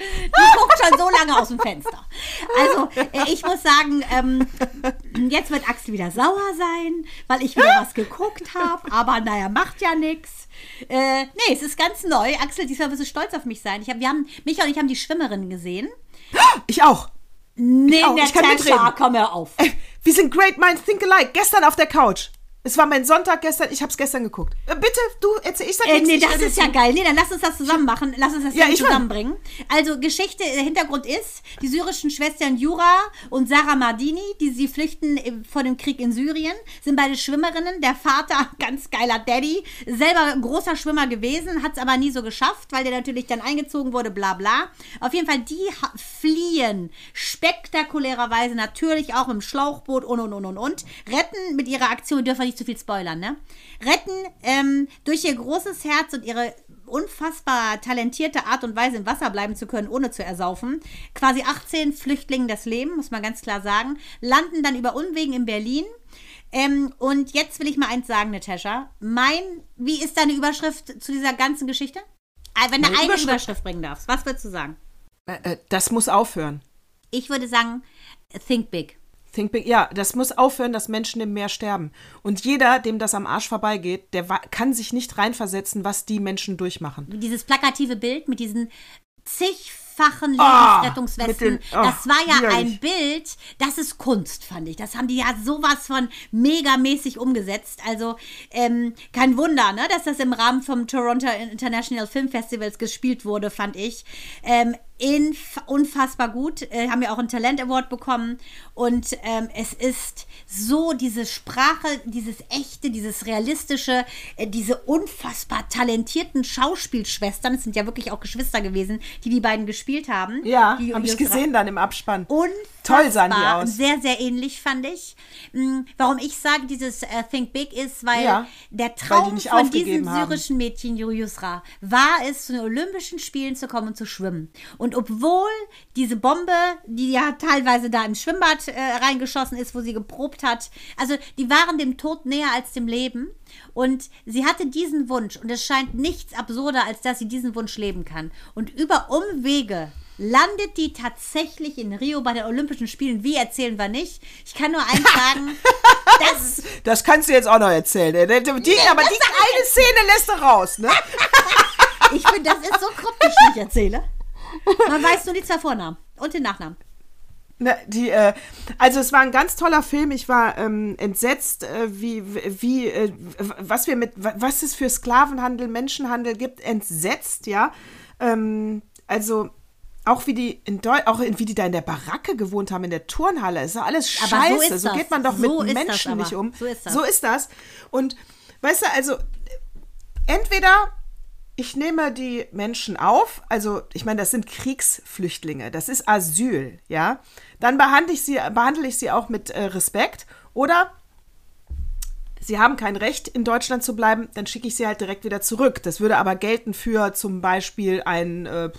Die guckt schon so lange aus dem Fenster. Also, äh, ich muss sagen, ähm, jetzt wird Axel wieder sauer sein, weil ich wieder was geguckt habe. Aber naja, macht ja nichts. Äh, nee, es ist ganz neu. Axel, diesmal wirst du stolz auf mich sein. Ich hab, wir haben, Micha und ich haben die Schwimmerinnen gesehen. Ich auch. Nee, auch. Ich kann mitreden. komm hör auf. Wir sind great minds think alike. Gestern auf der Couch. Es war mein Sonntag gestern, ich habe es gestern geguckt. Äh, bitte, du erzähl, ich sag Äh, nichts, nee, ich das ist ja geil. Nee, dann lass uns das zusammen machen. Lass uns das Ja, zusammenbringen. Also Geschichte, der Hintergrund ist, die syrischen Schwestern Jura und Sarah Mardini, die sie flüchten äh, vor dem Krieg in Syrien, sind beide Schwimmerinnen. Der Vater, ganz geiler Daddy, selber großer Schwimmer gewesen, hat es aber nie so geschafft, weil der natürlich dann eingezogen wurde, bla bla. Auf jeden Fall, die fliehen spektakulärerweise natürlich auch im Schlauchboot und und und und und. Retten mit ihrer Aktion, dürfen nicht zu viel spoilern, ne? Retten ähm, durch ihr großes Herz und ihre unfassbar talentierte Art und Weise im Wasser bleiben zu können, ohne zu ersaufen. Quasi 18 Flüchtlingen das Leben, muss man ganz klar sagen. Landen dann über Unwegen in Berlin. Ähm, und jetzt will ich mal eins sagen, Natascha. Mein, wie ist deine Überschrift zu dieser ganzen Geschichte? Äh, Wenn du eine Überschrift? Überschrift bringen darfst, was würdest du sagen? Äh, äh, das muss aufhören. Ich würde sagen, think big. Think big. Ja, das muss aufhören, dass Menschen im Meer sterben. Und jeder, dem das am Arsch vorbeigeht, der kann sich nicht reinversetzen, was die Menschen durchmachen. Dieses plakative Bild mit diesen zigfachen Ah, Lebensrettungswesten, den- oh, das war ja ein Bild, das ist Kunst, fand ich. Das haben die ja sowas von megamäßig umgesetzt. Also ähm, kein Wunder, ne, dass das im Rahmen vom Toronto International Film Festivals gespielt wurde, fand ich. Ähm, unfassbar gut. Äh, haben ja auch einen Talent Award bekommen. Und ähm, es ist so diese Sprache, dieses echte, dieses realistische, äh, diese unfassbar talentierten Schauspielschwestern. Es sind ja wirklich auch Geschwister gewesen, die die beiden gespielt haben. Ja, Die habe ich gesehen dann im Abspann. Unfassbar. Toll sahen die aus. Sehr, sehr ähnlich, fand ich. Mm, Warum ich sage, dieses äh, Think Big ist, weil Ja, der weil die Traum von diesem haben. syrischen Mädchen Yusra war es, zu den Olympischen Spielen zu kommen und zu schwimmen. Und obwohl diese Bombe, die ja teilweise da im Schwimmbad äh, reingeschossen ist, wo sie geprobt hat, also die waren dem Tod näher als dem Leben. Und sie hatte diesen Wunsch und es scheint nichts absurder, als dass sie diesen Wunsch leben kann. Und über Umwege landet die tatsächlich in Rio bei den Olympischen Spielen. Wie erzählen wir nicht? Ich kann nur eins sagen, das Das kannst du jetzt auch noch erzählen. ey. Die, die, aber die eine Szene lässt du raus, ne? Ich finde, das ist so kryptisch, wie ich erzähle. Man weiß nur die zwei Vornamen und den Nachnamen. Ne, die, äh, also es war ein ganz toller Film. Ich war ähm, entsetzt, äh, wie, wie, äh, was wir mit, was es für Sklavenhandel, Menschenhandel gibt, entsetzt, ja. Ähm, also auch wie die in Deu auch in, wie die da in der Baracke gewohnt haben, in der Turnhalle, ist doch alles so scheiße. So, das. geht man doch So mit Menschen nicht um. So ist. So ist das. Und weißt du, also entweder ich nehme die Menschen auf, also ich meine, das sind Kriegsflüchtlinge, das ist Asyl, ja. Dann behandle ich sie, behandle ich sie auch mit äh, Respekt. Oder sie haben kein Recht, in Deutschland zu bleiben, dann schicke ich sie halt direkt wieder zurück. Das würde aber gelten für zum Beispiel einen äh,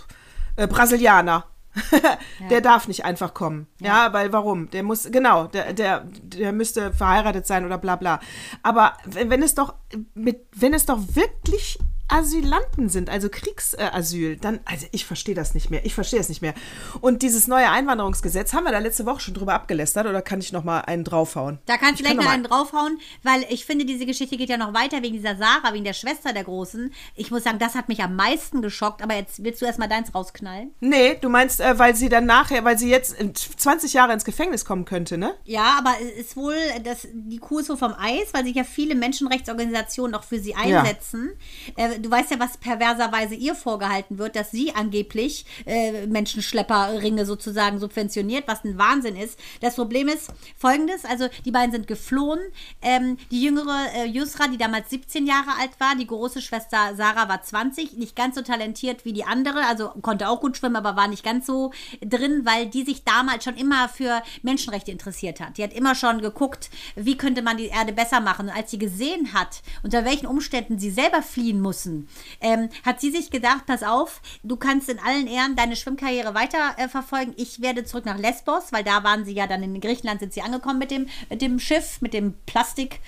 äh, Brasilianer. der darf nicht einfach kommen. Ja. weil warum? Der muss, genau, der, der, der müsste verheiratet sein oder bla bla. Aber wenn, wenn es doch mit, wenn es doch wirklich Asylanten sind, also Kriegsasyl, dann, also ich verstehe das nicht mehr. Ich verstehe das nicht mehr. Und dieses neue Einwanderungsgesetz, haben wir da letzte Woche schon drüber abgelästert oder kann ich noch mal einen draufhauen? Da kannst du Ich gleich kann noch einen draufhauen, weil ich finde, diese Geschichte geht ja noch weiter wegen dieser Sarah, wegen der Schwester der Großen. Ich muss sagen, das hat mich am meisten geschockt, aber jetzt willst du erstmal deins rausknallen. Nee, du meinst, äh, weil sie dann nachher, weil sie jetzt in 20 Jahre ins Gefängnis kommen könnte, ne? Ja, aber es ist wohl, dass die Kuh ist so vom Eis, weil sich ja viele Menschenrechtsorganisationen auch für sie einsetzen. Äh, du weißt ja, was perverserweise ihr vorgehalten wird, dass sie angeblich äh, Menschenschlepperringe sozusagen subventioniert, was ein Wahnsinn ist. Das Problem ist folgendes: Also, die beiden sind geflohen. Ähm, die jüngere äh, Yusra, die damals 17 Jahre alt war, die große Schwester Sarah war 20, nicht ganz so talentiert wie die andere, also konnte auch gut schwimmen, aber war nicht ganz so drin, weil die sich damals schon immer für Menschenrechte interessiert hat. Die hat immer schon geguckt, wie könnte man die Erde besser machen. Und als sie gesehen hat, unter welchen Umständen sie selber fliehen müssen, ähm, hat sie sich gedacht, pass auf, du kannst in allen Ehren deine Schwimmkarriere weiter äh. Ich werde zurück nach Lesbos, weil da waren sie ja dann in Griechenland, sind sie angekommen mit dem, mit dem Schiff, mit dem Plastik,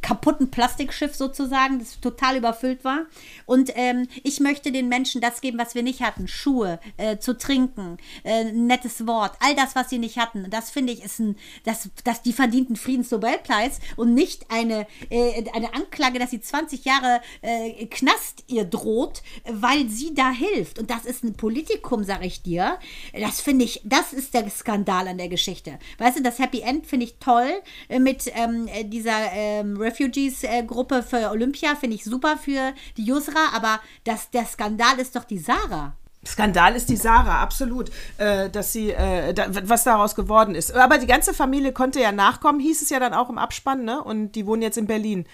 kaputten Plastikschiff sozusagen, das total überfüllt war. Und ähm, ich möchte den Menschen das geben, was wir nicht hatten. Schuhe, äh, zu trinken, äh, nettes Wort, all das, was sie nicht hatten. Das finde ich ist ein, das, das, die verdienten Friedensnobelpreis und nicht eine, äh, eine Anklage, dass sie 20 Jahre äh, Knast ihr droht, weil sie da hilft. Und das ist ein Politikum, sag ich dir. Das finde ich, das ist der Skandal an der Geschichte. Weißt du, das Happy End finde ich toll äh, mit ähm, dieser ähm, Refugees-Gruppe für Olympia, finde ich super für die Yusra, aber das, der Skandal ist doch die Sarah. Skandal ist die Sarah, absolut, äh, dass sie, äh, da, was daraus geworden ist. Aber die ganze Familie konnte ja nachkommen, hieß es ja dann auch im Abspann, ne? Und die wohnen jetzt in Berlin.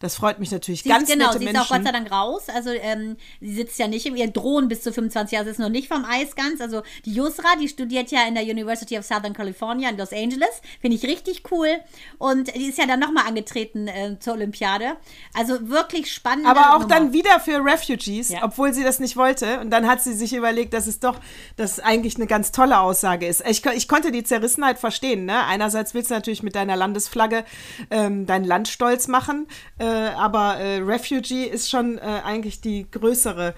Das freut mich natürlich sie ganz ist, Genau, sie Menschen. ist auch Gott sei Dank raus. Also ähm, sie sitzt ja nicht im ihr Drohen bis zu 25 Jahre, sie ist noch nicht vom Eis ganz. Also die Yusra, die studiert ja in der University of Southern California in Los Angeles. Finde ich richtig cool. Und die ist ja dann nochmal angetreten äh, zur Olympiade. Also wirklich spannend. Aber auch dann wieder für Refugees, Ja. obwohl sie das nicht wollte. Und dann hat sie sich überlegt, dass es doch, dass eigentlich eine ganz tolle Aussage ist. Ich, ich konnte die Zerrissenheit verstehen. Ne? Einerseits willst du natürlich mit deiner Landesflagge ähm, dein Land stolz machen, äh, aber äh, Refugee ist schon äh, eigentlich die größere, äh,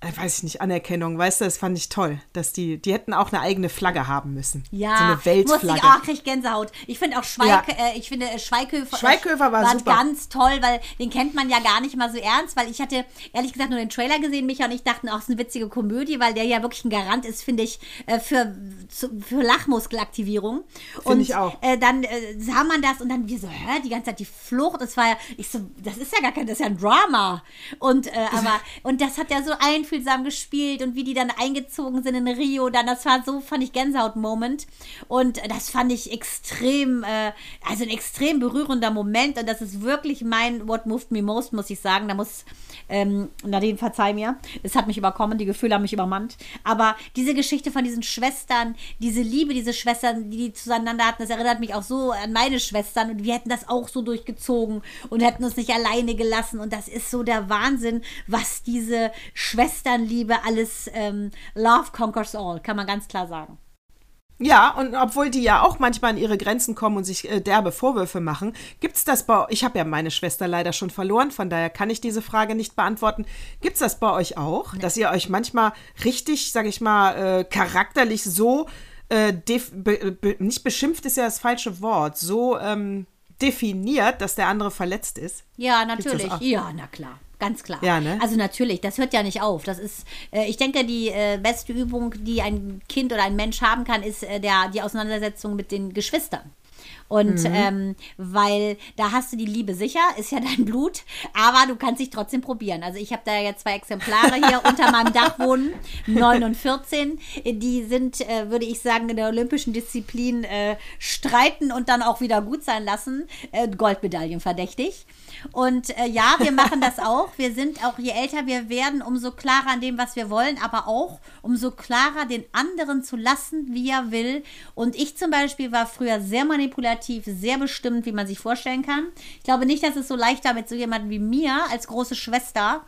weiß ich nicht, Anerkennung. Weißt du, das fand ich toll, dass die, die hätten auch eine eigene Flagge haben müssen. Ja, so eine muss ich Weltflagge. auch, krieg Gänsehaut. Ich finde auch Schweik, Ja. äh, ich finde äh, Schweighöfer, Schweighöfer war super. ganz toll, weil den kennt man ja gar nicht mal so ernst, weil ich hatte ehrlich gesagt nur den Trailer gesehen, Micha und ich dachten, auch es ist eine witzige Komödie, weil der ja wirklich ein Garant ist, finde ich, äh, für, für Lachmuskelaktivierung. und ich auch. Äh, dann äh, sah man das und dann wir so, hä, die ganze Zeit die Flucht, das war ja, ich so, das ist ja gar kein, das ist ja ein Drama. Und äh, aber und das hat ja so einfühlsam gespielt und wie die dann eingezogen sind in Rio, dann das war so, fand ich Gänsehaut-Moment. Und das fand ich extrem, äh, also ein extrem berührender Moment. Und das ist wirklich mein What Moved Me Most, muss ich sagen. Da muss ähm, Nadine, verzeih mir. Es hat mich überkommen, die Gefühle haben mich übermannt. Aber diese Geschichte von diesen Schwestern, diese Liebe, diese Schwestern, die die zueinander hatten, das erinnert mich auch so an meine Schwestern. Und wir hätten das auch so durchgezogen und hätten uns nicht alleine gelassen. Und das ist so der Wahnsinn, was diese Schwesternliebe alles ähm, Love conquers all, kann man ganz klar sagen. Ja, und obwohl die ja auch manchmal an ihre Grenzen kommen und sich äh, derbe Vorwürfe machen, gibt's das bei Ich habe ja meine Schwester leider schon verloren, von daher kann ich diese Frage nicht beantworten. Gibt's das bei euch auch, dass ihr euch manchmal richtig, sag ich mal, äh, charakterlich so äh, be, be, nicht beschimpft ist ja das falsche Wort, so ähm, definiert, dass der andere verletzt ist? Ja, natürlich. Ja, na klar. Ganz klar. Ja, ne? Also natürlich, das hört ja nicht auf. Das ist, äh, ich denke, die äh, beste Übung, die ein Kind oder ein Mensch haben kann, ist äh, der, die Auseinandersetzung mit den Geschwistern. Und Mhm. ähm, weil da hast du die Liebe sicher, ist ja dein Blut, aber du kannst dich trotzdem probieren. Also ich habe da jetzt zwei Exemplare hier unter meinem Dach wohnen, 9 und 14. Die sind, äh, würde ich sagen, in der olympischen Disziplin äh, streiten und dann auch wieder gut sein lassen. Äh, Goldmedaillen verdächtig. Und äh, ja, wir machen das auch. Wir sind auch, je älter wir werden, umso klarer an dem, was wir wollen, aber auch umso klarer den anderen zu lassen, wie er will. Und ich zum Beispiel war früher sehr manipulativ, sehr bestimmt, wie man sich vorstellen kann. Ich glaube nicht, dass es so leicht war, mit so jemandem wie mir als große Schwester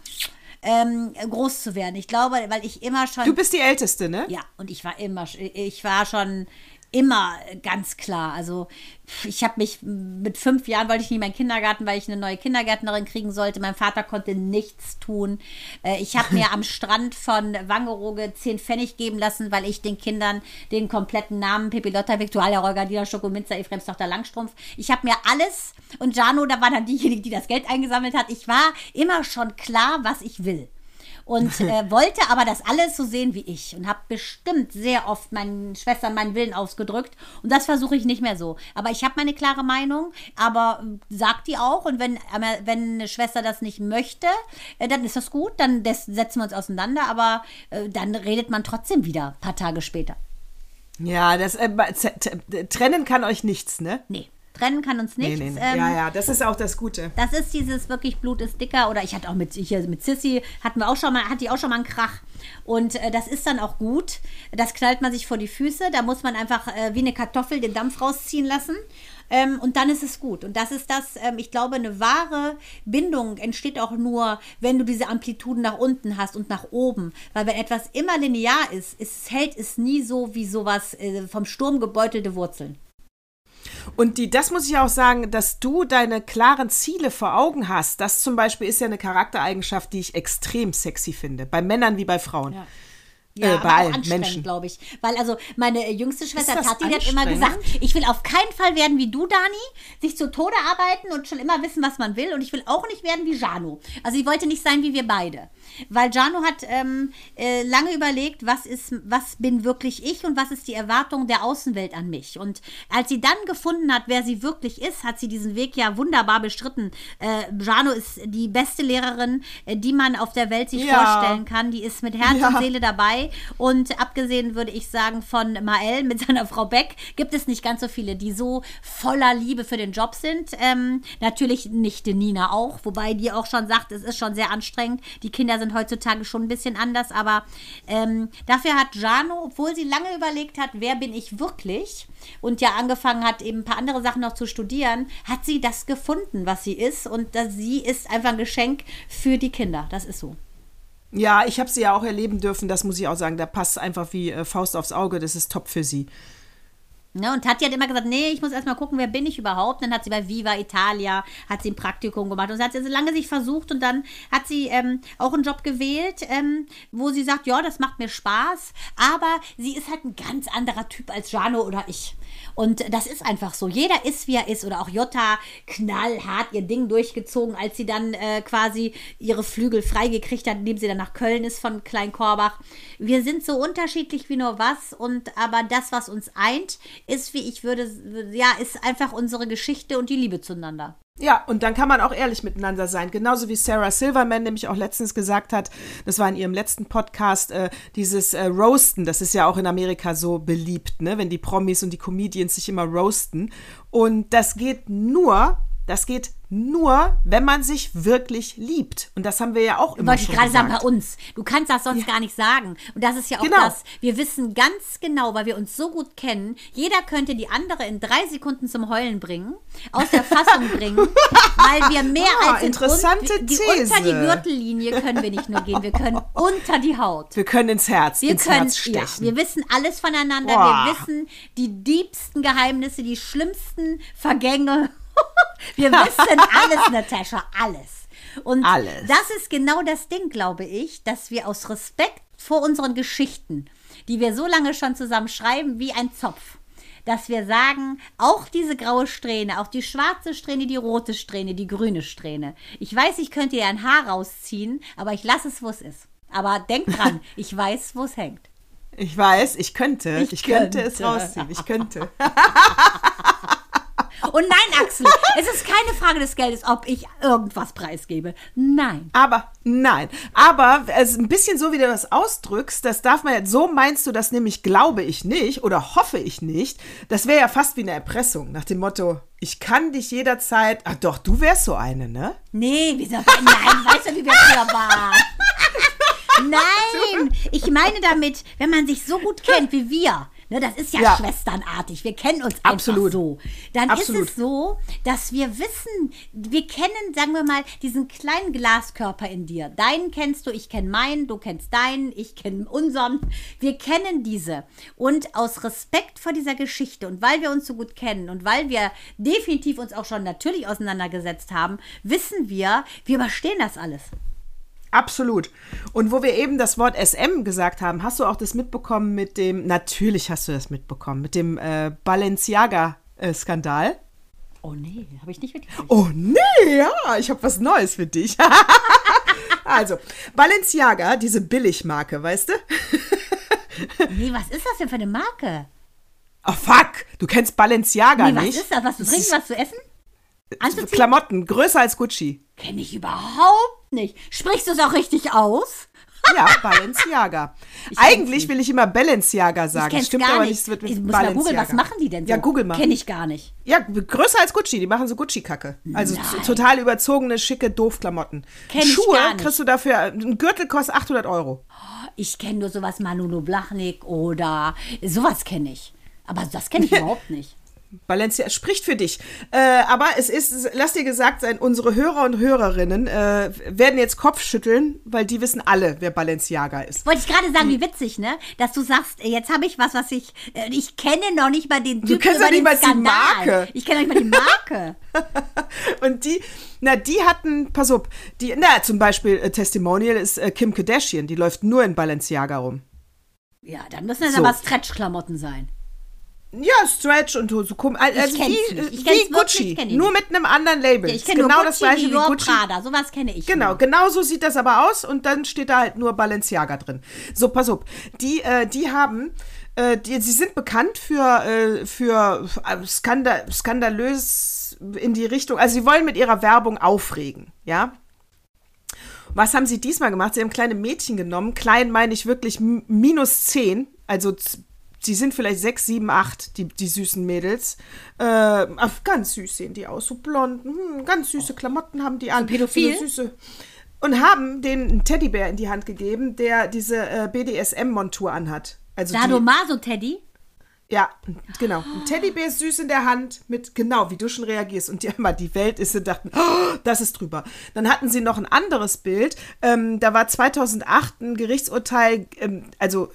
ähm, groß zu werden. Ich glaube, weil ich immer schon. Du bist die Älteste, ne? Ja, und ich war immer, ich war schon immer ganz klar. Also ich habe mich mit fünf Jahren wollte ich nie meinen Kindergarten, weil ich eine neue Kindergärtnerin kriegen sollte. Mein Vater konnte nichts tun. Äh, Ich habe mir am Strand von Wangerooge zehn Pfennig geben lassen, weil ich den Kindern den kompletten Namen Pepilotta, Victualia, Rolgadina, Schokominzer, Ephraims Tochter Langstrumpf. Ich habe mir alles und Jano, da war dann diejenige, die das Geld eingesammelt hat. Ich war immer schon klar, was ich will. Und äh, wollte aber das alles so sehen wie ich und habe bestimmt sehr oft meinen Schwestern meinen Willen ausgedrückt und das versuche ich nicht mehr so. Aber ich habe meine klare Meinung, aber äh, sag die auch und wenn, wenn eine Schwester das nicht möchte, äh, dann ist das gut, dann setzen wir uns auseinander, aber äh, dann redet man trotzdem wieder ein paar Tage später. Ja, das äh, trennen kann euch nichts, ne? Nee. Trennen kann uns nichts. Nee, nee, nee. Ähm, ja, ja, das ist auch das Gute. Das ist dieses wirklich Blut ist dicker. Oder ich hatte auch mit hier mit Sissy hatten wir auch schon mal, hatte ich auch schon mal einen Krach. Und äh, das ist dann auch gut. Das knallt man sich vor die Füße. Da muss man einfach äh, wie eine Kartoffel den Dampf rausziehen lassen. Ähm, und dann ist es gut. Und das ist das, ähm, ich glaube, eine wahre Bindung entsteht auch nur, wenn du diese Amplituden nach unten hast und nach oben. Weil wenn etwas immer linear ist, es hält es nie so wie sowas äh, vom Sturm gebeutelte Wurzeln. Und die, das muss ich auch sagen, dass du deine klaren Ziele vor Augen hast. Das zum Beispiel ist ja eine Charaktereigenschaft, die ich extrem sexy finde. Bei Männern wie bei Frauen. Ja. Ja, äh, bei allen Menschen, glaube ich. Weil also meine jüngste Schwester Tati hat immer gesagt, ich will auf keinen Fall werden wie du, Dani, sich zu Tode arbeiten und schon immer wissen, was man will. Und ich will auch nicht werden wie Jano. Also sie wollte nicht sein wie wir beide. Weil Jano hat ähm, äh, lange überlegt, was ist, was bin wirklich ich und was ist die Erwartung der Außenwelt an mich. Und als sie dann gefunden hat, wer sie wirklich ist, hat sie diesen Weg ja wunderbar bestritten. Äh, Jano ist die beste Lehrerin, äh, die man auf der Welt sich ja. vorstellen kann. Die ist mit Herz ja. und Seele dabei. Und abgesehen würde ich sagen von Mael mit seiner Frau Beck gibt es nicht ganz so viele, die so voller Liebe für den Job sind. Ähm, natürlich nicht die Nina auch, wobei die auch schon sagt, es ist schon sehr anstrengend. Die Kinder sind heutzutage schon ein bisschen anders, aber ähm, dafür hat Jano, obwohl sie lange überlegt hat, wer bin ich wirklich und ja angefangen hat, eben ein paar andere Sachen noch zu studieren, hat sie das gefunden, was sie ist und das, sie ist einfach ein Geschenk für die Kinder. Das ist so. Ja, ich habe sie ja auch erleben dürfen, das muss ich auch sagen. Da passt einfach wie äh, Faust aufs Auge, das ist top für sie. Ne, und Tati hat immer gesagt, nee, ich muss erstmal gucken, wer bin ich überhaupt. Dann hat sie bei Viva Italia, hat sie ein Praktikum gemacht. Und so hat sie so lange sich versucht und dann hat sie ähm, auch einen Job gewählt, ähm, wo sie sagt, ja, das macht mir Spaß. Aber sie ist halt ein ganz anderer Typ als Jano oder ich. Und das ist einfach so. Jeder ist, wie er ist. Oder auch Jutta knallhart ihr Ding durchgezogen, als sie dann äh, quasi ihre Flügel freigekriegt hat, indem sie dann nach Köln ist von Kleinkorbach. Wir sind so unterschiedlich wie nur was. Und aber das, was uns eint, ist, wie ich würde, ja, ist einfach unsere Geschichte und die Liebe zueinander. Ja, und dann kann man auch ehrlich miteinander sein. Genauso wie Sarah Silverman nämlich auch letztens gesagt hat, das war in ihrem letzten Podcast, äh, dieses äh, Roasten, das ist ja auch in Amerika so beliebt, ne? wenn die Promis und die Comedians sich immer roasten. Und das geht nur, das geht nur, wenn man sich wirklich liebt. Und das haben wir ja auch immer Wollte ich gerade sagen, bei uns. Du kannst das sonst ja. gar nicht sagen. Und das ist ja auch genau. das. Wir wissen ganz genau, weil wir uns so gut kennen, jeder könnte die andere in drei Sekunden zum Heulen bringen, aus der Fassung bringen, weil wir mehr ah, als interessante in, die, These. unter die Gürtellinie können wir nicht nur gehen, wir können unter die Haut. Wir können ins Herz, wir ins können, Herz stechen. Ja, wir wissen alles voneinander, Boah. wir wissen die diebsten Geheimnisse, die schlimmsten Vergänge Wir wissen alles, Natascha, alles. Und alles. das ist genau das Ding, glaube ich, dass wir aus Respekt vor unseren Geschichten, die wir so lange schon zusammen schreiben, wie ein Zopf, dass wir sagen, auch diese graue Strähne, auch die schwarze Strähne, die rote Strähne, die grüne Strähne. Ich weiß, ich könnte ihr ein Haar rausziehen, aber ich lasse es, wo es ist. Aber denk dran, ich weiß, wo es hängt. Ich weiß, ich könnte. Ich, ich könnte. könnte es rausziehen. Ich könnte. Und nein, Axel, es ist keine Frage des Geldes, ob ich irgendwas preisgebe. Nein. Aber, nein. Aber es ist ein bisschen so, wie du das ausdrückst, das darf man jetzt, so meinst du das nämlich, glaube ich nicht oder hoffe ich nicht. Das wäre ja fast wie eine Erpressung, nach dem Motto, ich kann dich jederzeit. Ach doch, du wärst so eine, ne? Nee, wieso? Nein, weißt du, wie wir früher waren? Nein, ich meine damit, wenn man sich so gut kennt wie wir, Ne, das ist ja, ja, schwesternartig. Wir kennen uns Absolut. einfach so. Dann Absolut. ist es so, dass wir wissen, wir kennen, sagen wir mal, diesen kleinen Glaskörper in dir. Deinen kennst du, ich kenne meinen, du kennst deinen, ich kenne unseren. Wir kennen diese. Und aus Respekt vor dieser Geschichte und weil wir uns so gut kennen und weil wir definitiv uns auch schon natürlich auseinandergesetzt haben, wissen wir, wir überstehen das alles. Absolut. Und wo wir eben das Wort SM gesagt haben, hast du auch das mitbekommen mit dem, natürlich hast du das mitbekommen, mit dem äh, Balenciaga-Skandal? Oh nee, habe ich nicht mitgekriegt. Oh nee, ja, ich habe was Neues für dich. Also, Balenciaga, diese Billigmarke, weißt du? Nee, was ist das denn für eine Marke? Oh, fuck, du kennst Balenciaga Nee, was nicht? ist das? Was zu trinken, was zu essen? Anzuziehen? Klamotten, größer als Gucci. Kenne ich überhaupt nicht. Sprichst du es auch richtig aus? Ja, Balenciaga. Eigentlich will ich immer Balenciaga Ich sagen. kenn's Stimmt gar aber nicht. Es wird mit ich muss mal googeln, was Balenciaga. machen die denn so? Ja, google mal. Kenne ich gar nicht. Ja, größer als Gucci. Die machen so Gucci-Kacke. Also Nein. total überzogene, schicke Doofklamotten. Kenn ich Schuhe gar nicht. kriegst du dafür, ein Gürtel kostet 800 Euro. Ich kenne nur sowas Manolo Blachnik oder sowas kenne ich. Aber das kenne ich überhaupt nicht. Balenciaga spricht für dich. Äh, aber es ist, lass dir gesagt sein, unsere Hörer und Hörerinnen äh, werden jetzt Kopfschütteln, weil die wissen alle, wer Balenciaga ist. Wollte ich gerade sagen, wie witzig, ne? Dass du sagst, jetzt habe ich was, was ich. äh, Ich kenne noch nicht mal den Typ kennst über doch nicht mal die. Marke. Ich kenne noch nicht mal die Marke. Und die, na, die hatten, pass auf, die, na, zum Beispiel äh, Testimonial ist äh, Kim Kardashian, die läuft nur in Balenciaga rum. ja, dann müssen das So. aber Stretch-Klamotten sein. Ja, Stretch und so, komm, also kenn's wie, nicht. Ich wie wirklich, Gucci, kenn ich nur mit einem anderen Label. Ja, ich kenne genau nur das Gucci, gleiche wie Dior, Gucci. Prada. Sowas kenne ich. Genau, nur. genau so sieht das aber aus und dann steht da halt nur Balenciaga drin. So, pass auf. Die, äh, die haben, äh, die, sie sind bekannt für, äh, für äh, skanda skandalös in die Richtung, also sie wollen mit ihrer Werbung aufregen, ja. Was haben sie diesmal gemacht? Sie haben kleine Mädchen genommen. Klein meine ich wirklich minus 10. Also sie sind vielleicht 6, 7, 8, die, die süßen Mädels. Äh, ganz süß sehen die aus, so blond. Hm, ganz süße Klamotten haben die an. pädophil? So süße. Und haben den einen Teddybär in die Hand gegeben, der diese äh, BDSM-Montur anhat. Also Sadomaso-Teddy? ja, genau. Ein Teddybär ist süß in der Hand mit, genau, wie du schon reagierst. Und die immer, die Welt ist, und dachten, oh, das ist drüber. Dann hatten sie noch ein anderes Bild. Ähm, da war 2008 ein Gerichtsurteil, ähm, also,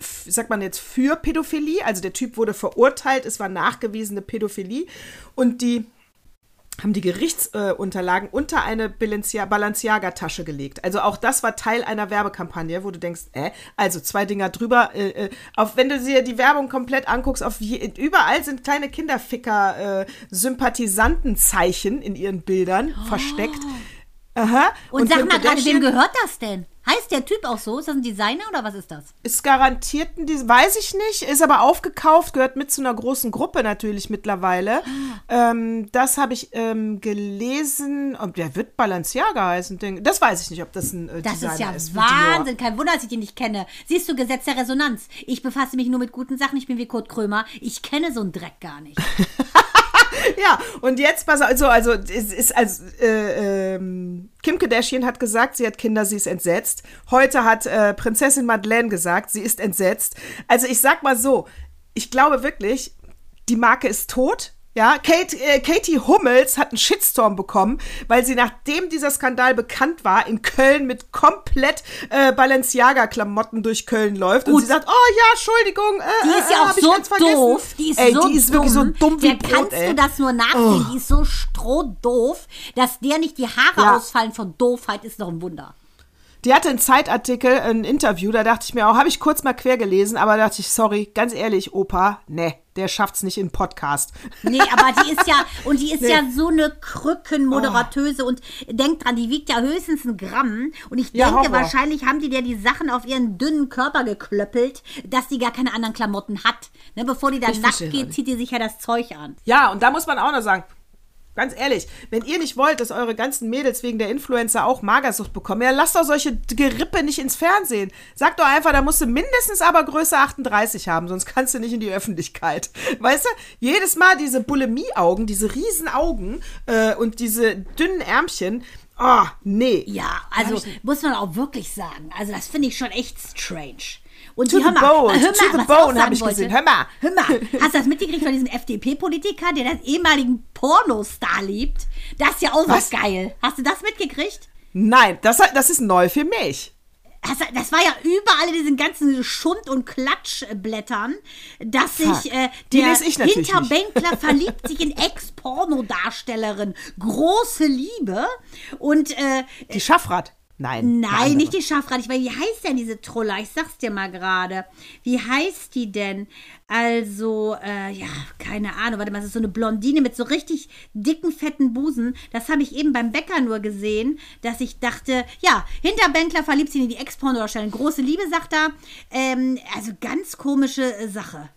sagt man jetzt, für Pädophilie. Also der Typ wurde verurteilt, es war nachgewiesene Pädophilie. Und die haben die Gerichtsunterlagen äh, unter eine Balencia- Balenciaga-Tasche gelegt. Also auch das war Teil einer Werbekampagne, wo du denkst, äh, also zwei Dinger drüber. Äh, äh, auf, wenn du dir die Werbung komplett anguckst, auf je, überall sind kleine Kinderficker äh, in ihren Bildern versteckt. Aha. Und, sag Kim mal gerade, wem gehört das denn? Heißt der Typ auch so? Ist das ein Designer oder was ist das? Ist garantiert ein, Dis- weiß ich nicht, ist aber aufgekauft, gehört mit zu einer großen Gruppe natürlich mittlerweile. Ähm, das habe ich ähm, gelesen, ob der wird Balenciaga heißen. Das weiß ich nicht, ob das ein äh, Das Designer ist ja ist. Dior. Wahnsinn. Kein Wunder, dass ich den nicht kenne. Siehst du, Gesetz der Resonanz. Ich befasse mich nur mit guten Sachen. Ich bin wie Kurt Krömer. Ich kenne so einen Dreck gar nicht. Ja, und jetzt pass also, also es ist als äh, ähm, Kim Kardashian hat gesagt, sie hat Kinder, sie ist entsetzt. Heute hat äh, Prinzessin Madeleine gesagt, sie ist entsetzt. Also ich sag mal so, ich glaube wirklich, die Marke ist tot. Ja, Kate, äh, Katie Hummels hat einen Shitstorm bekommen, weil sie nachdem dieser Skandal bekannt war, in Köln mit komplett äh, Balenciaga-Klamotten durch Köln läuft. Und Gut. sie sagt, oh ja, Entschuldigung. Äh, Die ist äh, ja auch hab ich so doof. Die ist ey, so die ist wirklich so dumm wie Der Brot, kannst ey. Oh. du das nur nachsehen. Die ist so strohdoof, dass der nicht die Haare Ja. ausfallen von Doofheit, ist doch ein Wunder. Die hatte einen Zeitartikel, ein Interview, da dachte ich mir auch, habe ich kurz mal quer gelesen, aber da dachte ich, sorry, ganz ehrlich, Opa, ne, der schafft's nicht in Podcast. Nee, aber die ist ja, und die ist Nee. ja so eine Krückenmoderatöse und denk dran, die wiegt ja höchstens ein Gramm. Und ich Ja, denke, Horror. wahrscheinlich haben die dir die Sachen auf ihren dünnen Körper geklöppelt, dass die gar keine anderen Klamotten hat. Ne, bevor die dann Ich nackt geht, nicht. zieht die sich ja das Zeug an. Ja, und da muss man auch noch sagen, ganz ehrlich, wenn ihr nicht wollt, dass eure ganzen Mädels wegen der Influencer auch Magersucht bekommen, ja, lasst doch solche Gerippe nicht ins Fernsehen. Sagt doch einfach, da musst du mindestens aber Größe 38 haben, sonst kannst du nicht in die Öffentlichkeit. Weißt du, jedes Mal diese Bulimie-Augen, diese riesen Augen äh, und diese dünnen Ärmchen, oh, nee. Ja, also muss man auch wirklich sagen. Also das finde ich schon echt strange. Und To die, hör mal, bone, hör mal, to the bone, sagen hab ich wollte. gesehen. Hör mal. Hör mal, hast du das mitgekriegt von diesem FDP-Politiker, der das ehemaligen Pornostar liebt? Das ist ja auch Was? so geil. Hast du das mitgekriegt? Nein, das, das ist neu für mich. Das, das war ja überall in diesen ganzen Schund- und Klatschblättern, dass sich äh, der Hinterbänkler verliebt sich in Ex-Pornodarstellerin. Große Liebe. Und äh, Die Schaffrat. Nein. Nein, nicht die Schafradig, weil wie heißt denn diese Trulla? Ich sag's dir mal gerade. Wie heißt die denn? Also, äh, ja, keine Ahnung. Warte mal, das ist so eine Blondine mit so richtig dicken, fetten Busen. Das habe ich eben beim Bäcker nur gesehen, dass ich dachte, ja, hinter Bänkler verliebt sie in die Ex-Pornodarstellerin. Große Liebe, sagt er. Ähm, also ganz komische äh, Sache.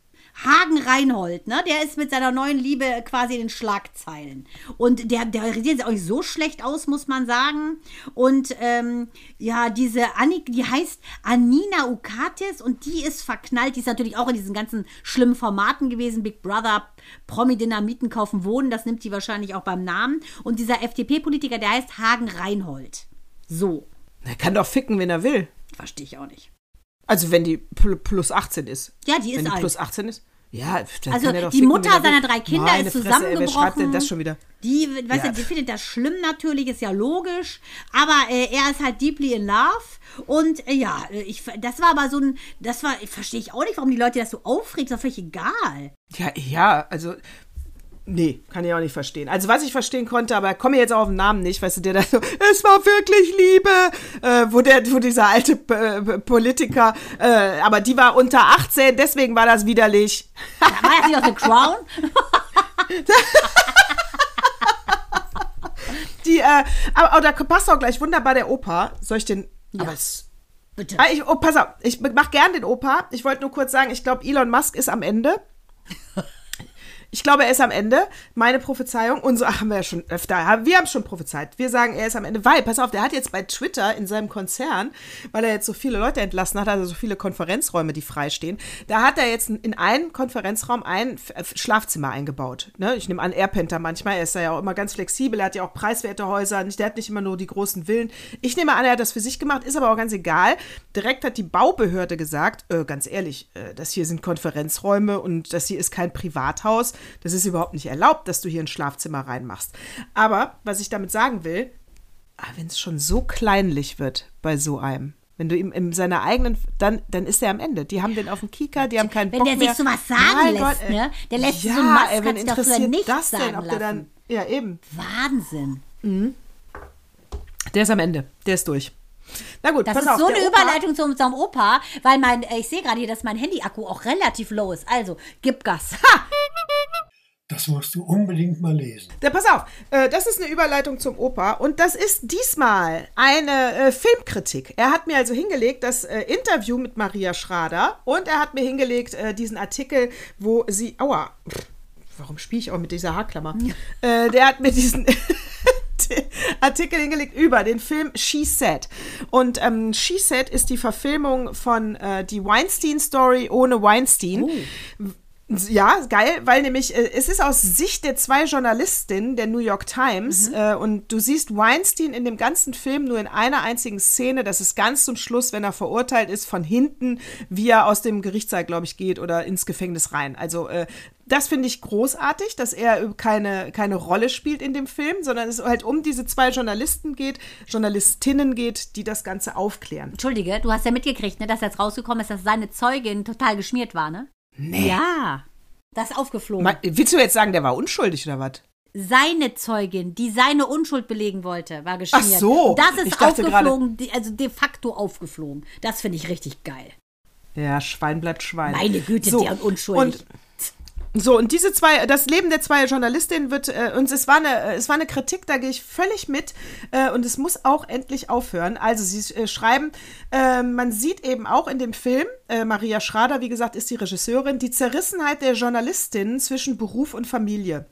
Hagen Reinhold, ne? Der ist mit seiner neuen Liebe quasi in den Schlagzeilen. Und der, der sieht auch nicht so schlecht aus, muss man sagen. Und ähm, ja, diese Annik, die heißt Anina Ukatis und die ist verknallt. Die ist natürlich auch in diesen ganzen schlimmen Formaten gewesen. Big Brother, Promi-Dynamiten kaufen Wohnen, das nimmt die wahrscheinlich auch beim Namen. Und dieser FDP-Politiker, der heißt Hagen Reinhold. So, Er kann doch ficken, wenn er will. verstehe ich auch nicht. Also wenn die pl- plus 18 ist. Ja, die ist wenn die alt. plus 18 ist? Ja, dann Also kann doch die Mutter er seiner drei Kinder Meine ist Fresse, ey, zusammengebrochen. Wer schreibt denn das schon wieder? Die, weißt Ja. du, die findet das schlimm natürlich, ist ja logisch. Aber äh, er ist halt deeply in love. Und äh, ja, äh, ich, das war aber so ein, das war, verstehe ich auch nicht, warum die Leute das so aufregt, ist doch völlig egal. Ja, ja, also. Nee, kann ich auch nicht verstehen. Also, was ich verstehen konnte, aber komme jetzt auch auf den Namen nicht, weißt du, der da so, es war wirklich Liebe, äh, wo, der, wo dieser alte äh, Politiker, äh, aber die war unter 18, deswegen war das widerlich. Da war das nicht aus The Crown? Die, äh, aber oh, da passt auch gleich wunderbar der Opa. Soll ich den. Aber es, Bitte. ah, ich, oh, pass auf, ich mach gern den Opa. Ich wollte nur kurz sagen, ich glaube, Elon Musk ist am Ende. Ich glaube, er ist am Ende. Meine Prophezeiung, so haben wir ja schon öfter, wir haben schon prophezeit. Wir sagen, er ist am Ende, weil, pass auf, der hat jetzt bei Twitter in seinem Konzern, weil er jetzt so viele Leute entlassen hat, also so viele Konferenzräume, die freistehen, da hat er jetzt in einen Konferenzraum ein F- Schlafzimmer eingebaut. Ne? Ich nehme an, Airpenter manchmal, er ist ja auch immer ganz flexibel, er hat ja auch preiswerte Häuser, der hat nicht immer nur die großen Villen. Ich nehme an, er hat das für sich gemacht, ist aber auch ganz egal. Direkt hat die Baubehörde gesagt, äh, ganz ehrlich, äh, das hier sind Konferenzräume und das hier ist kein Privathaus. Das ist überhaupt nicht erlaubt, dass du hier ein Schlafzimmer reinmachst. Aber was ich damit sagen will, ah, wenn es schon so kleinlich wird bei so einem, wenn du ihm in seiner eigenen, dann, dann ist er am Ende. Die haben den auf dem Kieker, die haben keinen Wenn Bock der sich mehr. sowas sagen Mein lässt, ey. ne? Der lässt ja, so einen hat wen interessiert nichts das denn, ob der dann, ja eben, Wahnsinn. der ist am Ende, der ist durch. Na gut, Das ist auf, so eine Opa- Überleitung zu unserem Opa, weil mein, äh, ich sehe gerade hier, dass mein Handy-Akku auch relativ low ist. Also, gib Gas. Ha! Das musst du unbedingt mal lesen. Da, pass auf, äh, das ist eine Überleitung zum Opa und das ist diesmal eine äh, Filmkritik. Er hat mir also hingelegt das äh, Interview mit Maria Schrader und er hat mir hingelegt äh, diesen Artikel, wo sie, aua, pff, warum spiele ich auch mit dieser Haarklammer? Äh, der hat mir diesen Artikel hingelegt über den Film She Said. Und ähm, She Said ist die Verfilmung von äh, die Weinstein-Story ohne Weinstein. Ja, geil, weil nämlich äh, es ist aus Sicht der zwei Journalistinnen der New York Times äh, und du siehst Weinstein in dem ganzen Film nur in einer einzigen Szene, das ist ganz zum Schluss, wenn er verurteilt ist, von hinten, wie er aus dem Gerichtssaal, glaube ich, geht oder ins Gefängnis rein. Also äh, das finde ich großartig, dass er keine, keine Rolle spielt in dem Film, sondern es halt um diese zwei Journalisten geht, Journalistinnen geht, die das Ganze aufklären. Entschuldige, du hast ja mitgekriegt, ne, dass jetzt rausgekommen ist, dass seine Zeugin total geschmiert war, ne? Nee. Ja. Das ist aufgeflogen. Ma- Willst du jetzt sagen, der war unschuldig oder was? seine Zeugin, die seine Unschuld belegen wollte, war geschmiert. Ach so, Das ist aufgeflogen, die- also de facto aufgeflogen. Das finde ich richtig geil. Ja, Schwein bleibt Schwein. Meine Güte, So, der und unschuldig. Und so, und diese zwei, das Leben der zwei Journalistinnen wird, äh, und es war eine, es war eine Kritik, da gehe ich völlig mit, äh, und es muss auch endlich aufhören. Also, sie äh, schreiben, äh, man sieht eben auch in dem Film, äh, Maria Schrader, wie gesagt, ist die Regisseurin, die Zerrissenheit der Journalistinnen zwischen Beruf und Familie.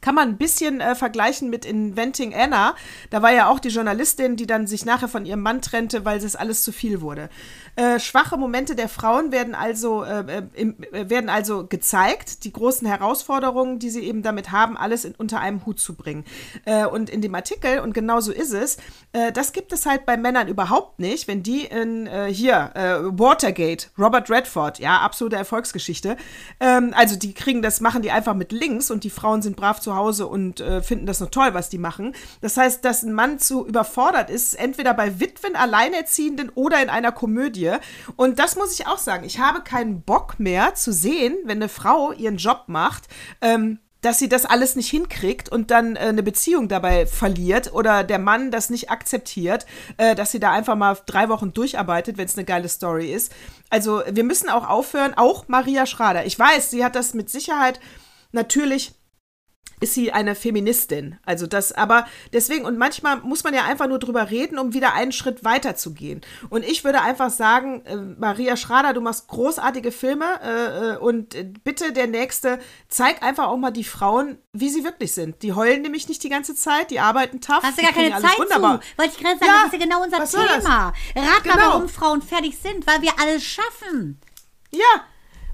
Kann man ein bisschen äh, vergleichen mit Inventing Anna. Da war ja auch die Journalistin, die dann sich nachher von ihrem Mann trennte, weil es alles zu viel wurde. Äh, schwache Momente der Frauen werden also, äh, äh, im, äh, werden also gezeigt, die großen Herausforderungen, die sie eben damit haben, alles in, unter einem Hut zu bringen. Äh, und in dem Artikel, und genau so ist es, das gibt es halt bei Männern überhaupt nicht, wenn die in, hier, Watergate, Robert Redford, ja, absolute Erfolgsgeschichte, ähm, also die kriegen das, machen die einfach mit links und die Frauen sind brav zu Hause und finden das noch toll, was die machen. Das heißt, dass ein Mann zu überfordert ist, entweder bei Witwen, Alleinerziehenden oder in einer Komödie. Und das muss ich auch sagen. Ich habe keinen Bock mehr zu sehen, wenn eine Frau ihren Job macht. Ähm, dass sie das alles nicht hinkriegt und dann äh, eine Beziehung dabei verliert oder der Mann das nicht akzeptiert, äh, dass sie da einfach mal drei Wochen durcharbeitet, wenn es eine geile Story ist. Also wir müssen auch aufhören, auch Maria Schrader. Ich weiß, sie hat das mit Sicherheit natürlich ist sie eine Feministin. Also das, aber deswegen, und manchmal muss man ja einfach nur drüber reden, um wieder einen Schritt weiter zu gehen. Und ich würde einfach sagen, äh, Maria Schrader, du machst großartige Filme äh, äh und bitte der nächste, zeig einfach auch mal die Frauen, wie sie wirklich sind. Die heulen nämlich nicht die ganze Zeit, die arbeiten tough. Hast du gar keine Zeit wunderbar. zu? Wollte ich gerade sagen, ja, das ist ja genau unser Thema. Rat genau. mal, warum Frauen fertig sind, weil wir alles schaffen. Ja,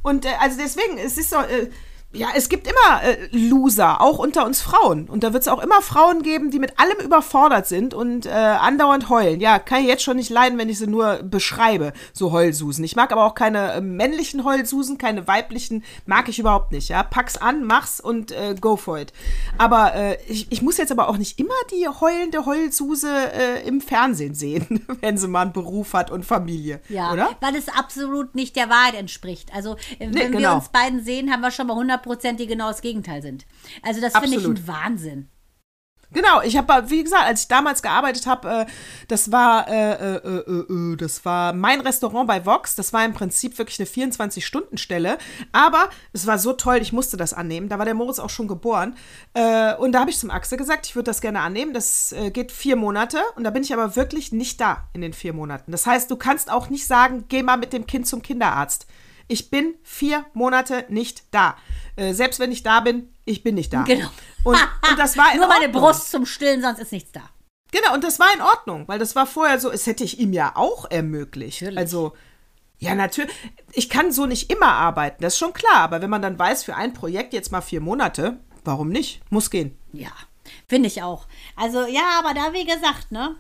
und äh, also deswegen, es ist so, äh, ja, es gibt immer äh, Loser, auch unter uns Frauen. Und da wird es auch immer Frauen geben, die mit allem überfordert sind und äh, andauernd heulen. Ja, kann ich jetzt schon nicht leiden, wenn ich sie nur beschreibe, so Heulsusen. Ich mag aber auch keine äh, männlichen Heulsusen, keine weiblichen, mag ich überhaupt nicht. Ja, pack's an, mach's und äh, go for it. Aber äh, ich, ich muss jetzt aber auch nicht immer die heulende Heulsuse äh, im Fernsehen sehen, wenn sie mal einen Beruf hat und Familie. Ja, oder? weil es absolut nicht der Wahrheit entspricht. Also, äh, wenn nee, genau. wir uns beiden sehen, haben wir schon mal 100 Prozent, die genau das Gegenteil sind. Also das finde ich ein Wahnsinn. Genau, ich habe, wie gesagt, als ich damals gearbeitet habe, äh, das war, äh, äh, äh, äh, das war mein Restaurant bei Vox. Das war im Prinzip wirklich eine 24-Stunden-Stelle. Aber es war so toll, ich musste das annehmen. Da war der Moritz auch schon geboren. Äh, und da habe ich zum Axel gesagt, ich würde das gerne annehmen. Das geht vier Monate. Und da bin ich aber wirklich nicht da in den vier Monaten. Das heißt, du kannst auch nicht sagen, geh mal mit dem Kind zum Kinderarzt. Ich bin vier Monate nicht da. Äh, selbst wenn ich da bin, ich bin nicht da. Genau. Und, und das war in Nur meine Brust zum Stillen, sonst ist nichts da. Genau, und das war in Ordnung, weil das war vorher so, es hätte ich ihm ja auch ermöglicht. Natürlich. Also, ja, natürlich. Ich kann so nicht immer arbeiten, das ist schon klar. Aber wenn man dann weiß, für ein Projekt jetzt mal vier Monate, warum nicht? Muss gehen. Ja, finde ich auch. Also, ja, aber da, wie gesagt, ne?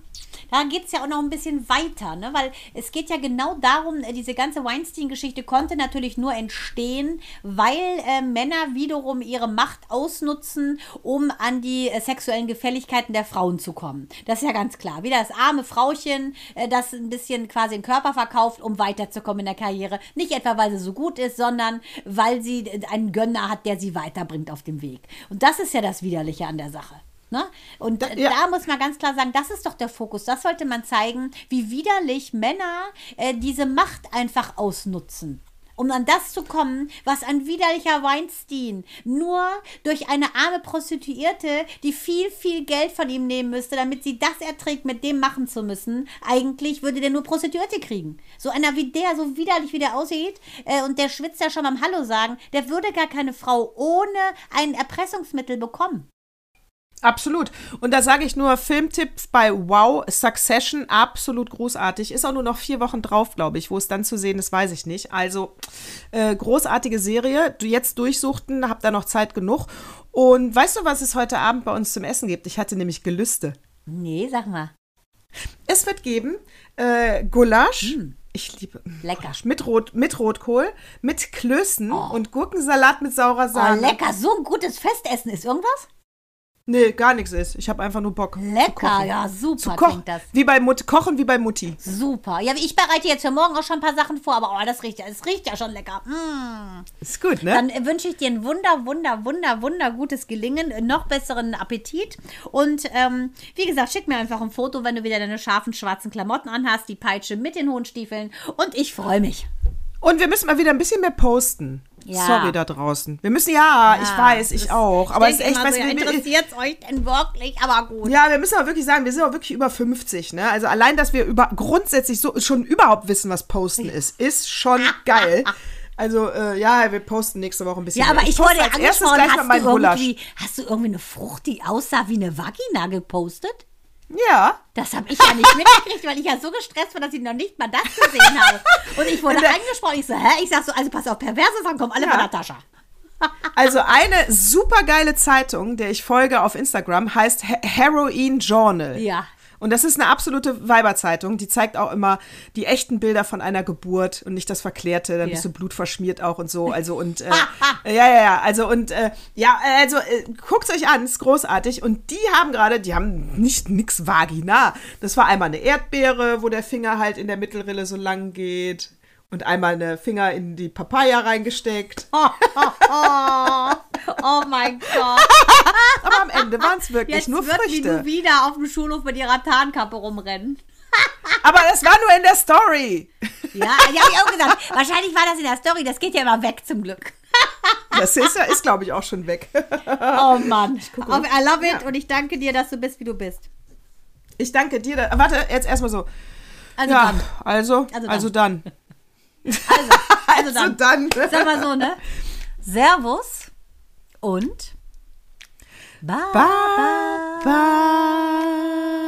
Da geht es ja auch noch ein bisschen weiter, ne? weil es geht ja genau darum, äh, diese ganze Weinstein-Geschichte konnte natürlich nur entstehen, weil äh, Männer wiederum ihre Macht ausnutzen, um an die äh, sexuellen Gefälligkeiten der Frauen zu kommen. Das ist ja ganz klar. Wie das arme Frauchen, äh, das ein bisschen quasi den Körper verkauft, um weiterzukommen in der Karriere. Nicht etwa, weil sie so gut ist, sondern weil sie äh, einen Gönner hat, der sie weiterbringt auf dem Weg. Und das ist ja das Widerliche an der Sache. Ne? Und da, ja. da, muss man ganz klar sagen, das ist doch der Fokus. Das sollte man zeigen, wie widerlich Männer äh, diese Macht einfach ausnutzen. Um an das zu kommen, was ein widerlicher Weinstein nur durch eine arme Prostituierte, die viel, viel Geld von ihm nehmen müsste, damit sie das erträgt, mit dem machen zu müssen, eigentlich würde der nur Prostituierte kriegen. So einer wie der, so widerlich wie der aussieht, äh, und der schwitzt ja schon beim Hallo sagen, der würde gar keine Frau ohne ein Erpressungsmittel bekommen. Absolut. Und da sage ich nur Filmtipp bei Wow, Succession, absolut großartig. Ist auch nur noch vier Wochen drauf, glaube ich. Wo es dann zu sehen ist, weiß ich nicht. Also äh, großartige Serie. Du jetzt durchsuchten, hab da noch Zeit genug. Und weißt du, was es heute Abend bei uns zum Essen gibt? Ich hatte nämlich Gelüste. Nee, sag mal. Es wird geben äh, Gulasch. Mm. Ich liebe lecker Gulasch mit, Rot, mit Rotkohl, mit Klößen oh. und Gurkensalat mit saurer Sahne. Oh, lecker, so ein gutes Festessen ist irgendwas? Nee, gar nichts ist. Ich habe einfach nur Bock. Lecker, ja, super zu kochen. das. Wie bei Mut Kochen wie bei Mutti. Super. Ja, ich bereite jetzt für morgen auch schon ein paar Sachen vor, aber oh, das riecht ja, es riecht ja schon lecker. Mm. Ist gut, ne? Dann äh, wünsche ich dir ein wunder, wunder, wunder, wunder gutes Gelingen, äh, noch besseren Appetit. Und ähm, wie gesagt, schick mir einfach ein Foto, wenn du wieder deine scharfen schwarzen Klamotten anhast, die Peitsche mit den hohen Stiefeln. Und ich freue mich. Und wir müssen mal wieder ein bisschen mehr posten. Ja. Sorry da draußen. Wir müssen, ja, ja ich weiß, ich auch. Aber es ist echt, was so, ja, interessiert euch denn wirklich? Aber gut. Ja, wir müssen aber wirklich sagen, wir sind auch wirklich über 50, ne? Also allein, dass wir über grundsätzlich so schon überhaupt wissen, was posten ist, ist schon geil. Also, äh, ja, wir posten nächste Woche ein bisschen. Ja, aber ich, ich wollte als erstes gleich hast, mal du irgendwie, hast du irgendwie eine Frucht, die aussah wie eine Vagina gepostet? Ja. Das habe ich ja nicht mitgekriegt, weil ich ja so gestresst war, dass ich noch nicht mal das gesehen habe. Und ich wurde angesprochen. Ich so, hä? Ich sag so, also pass auf, perverse Sachen kommen alle ja. von Natascha. Also eine super geile Zeitung, der ich folge auf Instagram, heißt Heroin Journal. Ja. Und das ist eine absolute Weiberzeitung. Die zeigt auch immer die echten Bilder von einer Geburt und nicht das Verklärte. Dann ja. bist du blutverschmiert auch und so. Also und äh, ja, ja, ja. Also und äh, ja, also äh, guckt euch an, ist großartig. Und die haben gerade, die haben nicht nix Vagina. Das war einmal eine Erdbeere, wo der Finger halt in der Mittelrille so lang geht und einmal eine Finger in die Papaya reingesteckt. Oh mein Gott. Aber am Ende waren es wirklich Jetzt nur wird die Früchte. du wieder auf dem Schulhof mit ihrer Tarnkappe rumrennen. Aber das war nur in der Story. Ja, die habe ich auch gesagt. Wahrscheinlich war das in der Story. Das geht ja immer weg zum Glück. Das ist, ja- ist glaube ich, auch schon weg. Oh Mann. Oh, I love it und ich danke dir, dass du bist, wie du bist. Ich danke dir. Warte, jetzt erstmal so. Also Ja, dann. also, Also also dann. Also, also Also dann. dann. Sag mal so, ne? Servus und Bye. Bye. Bye.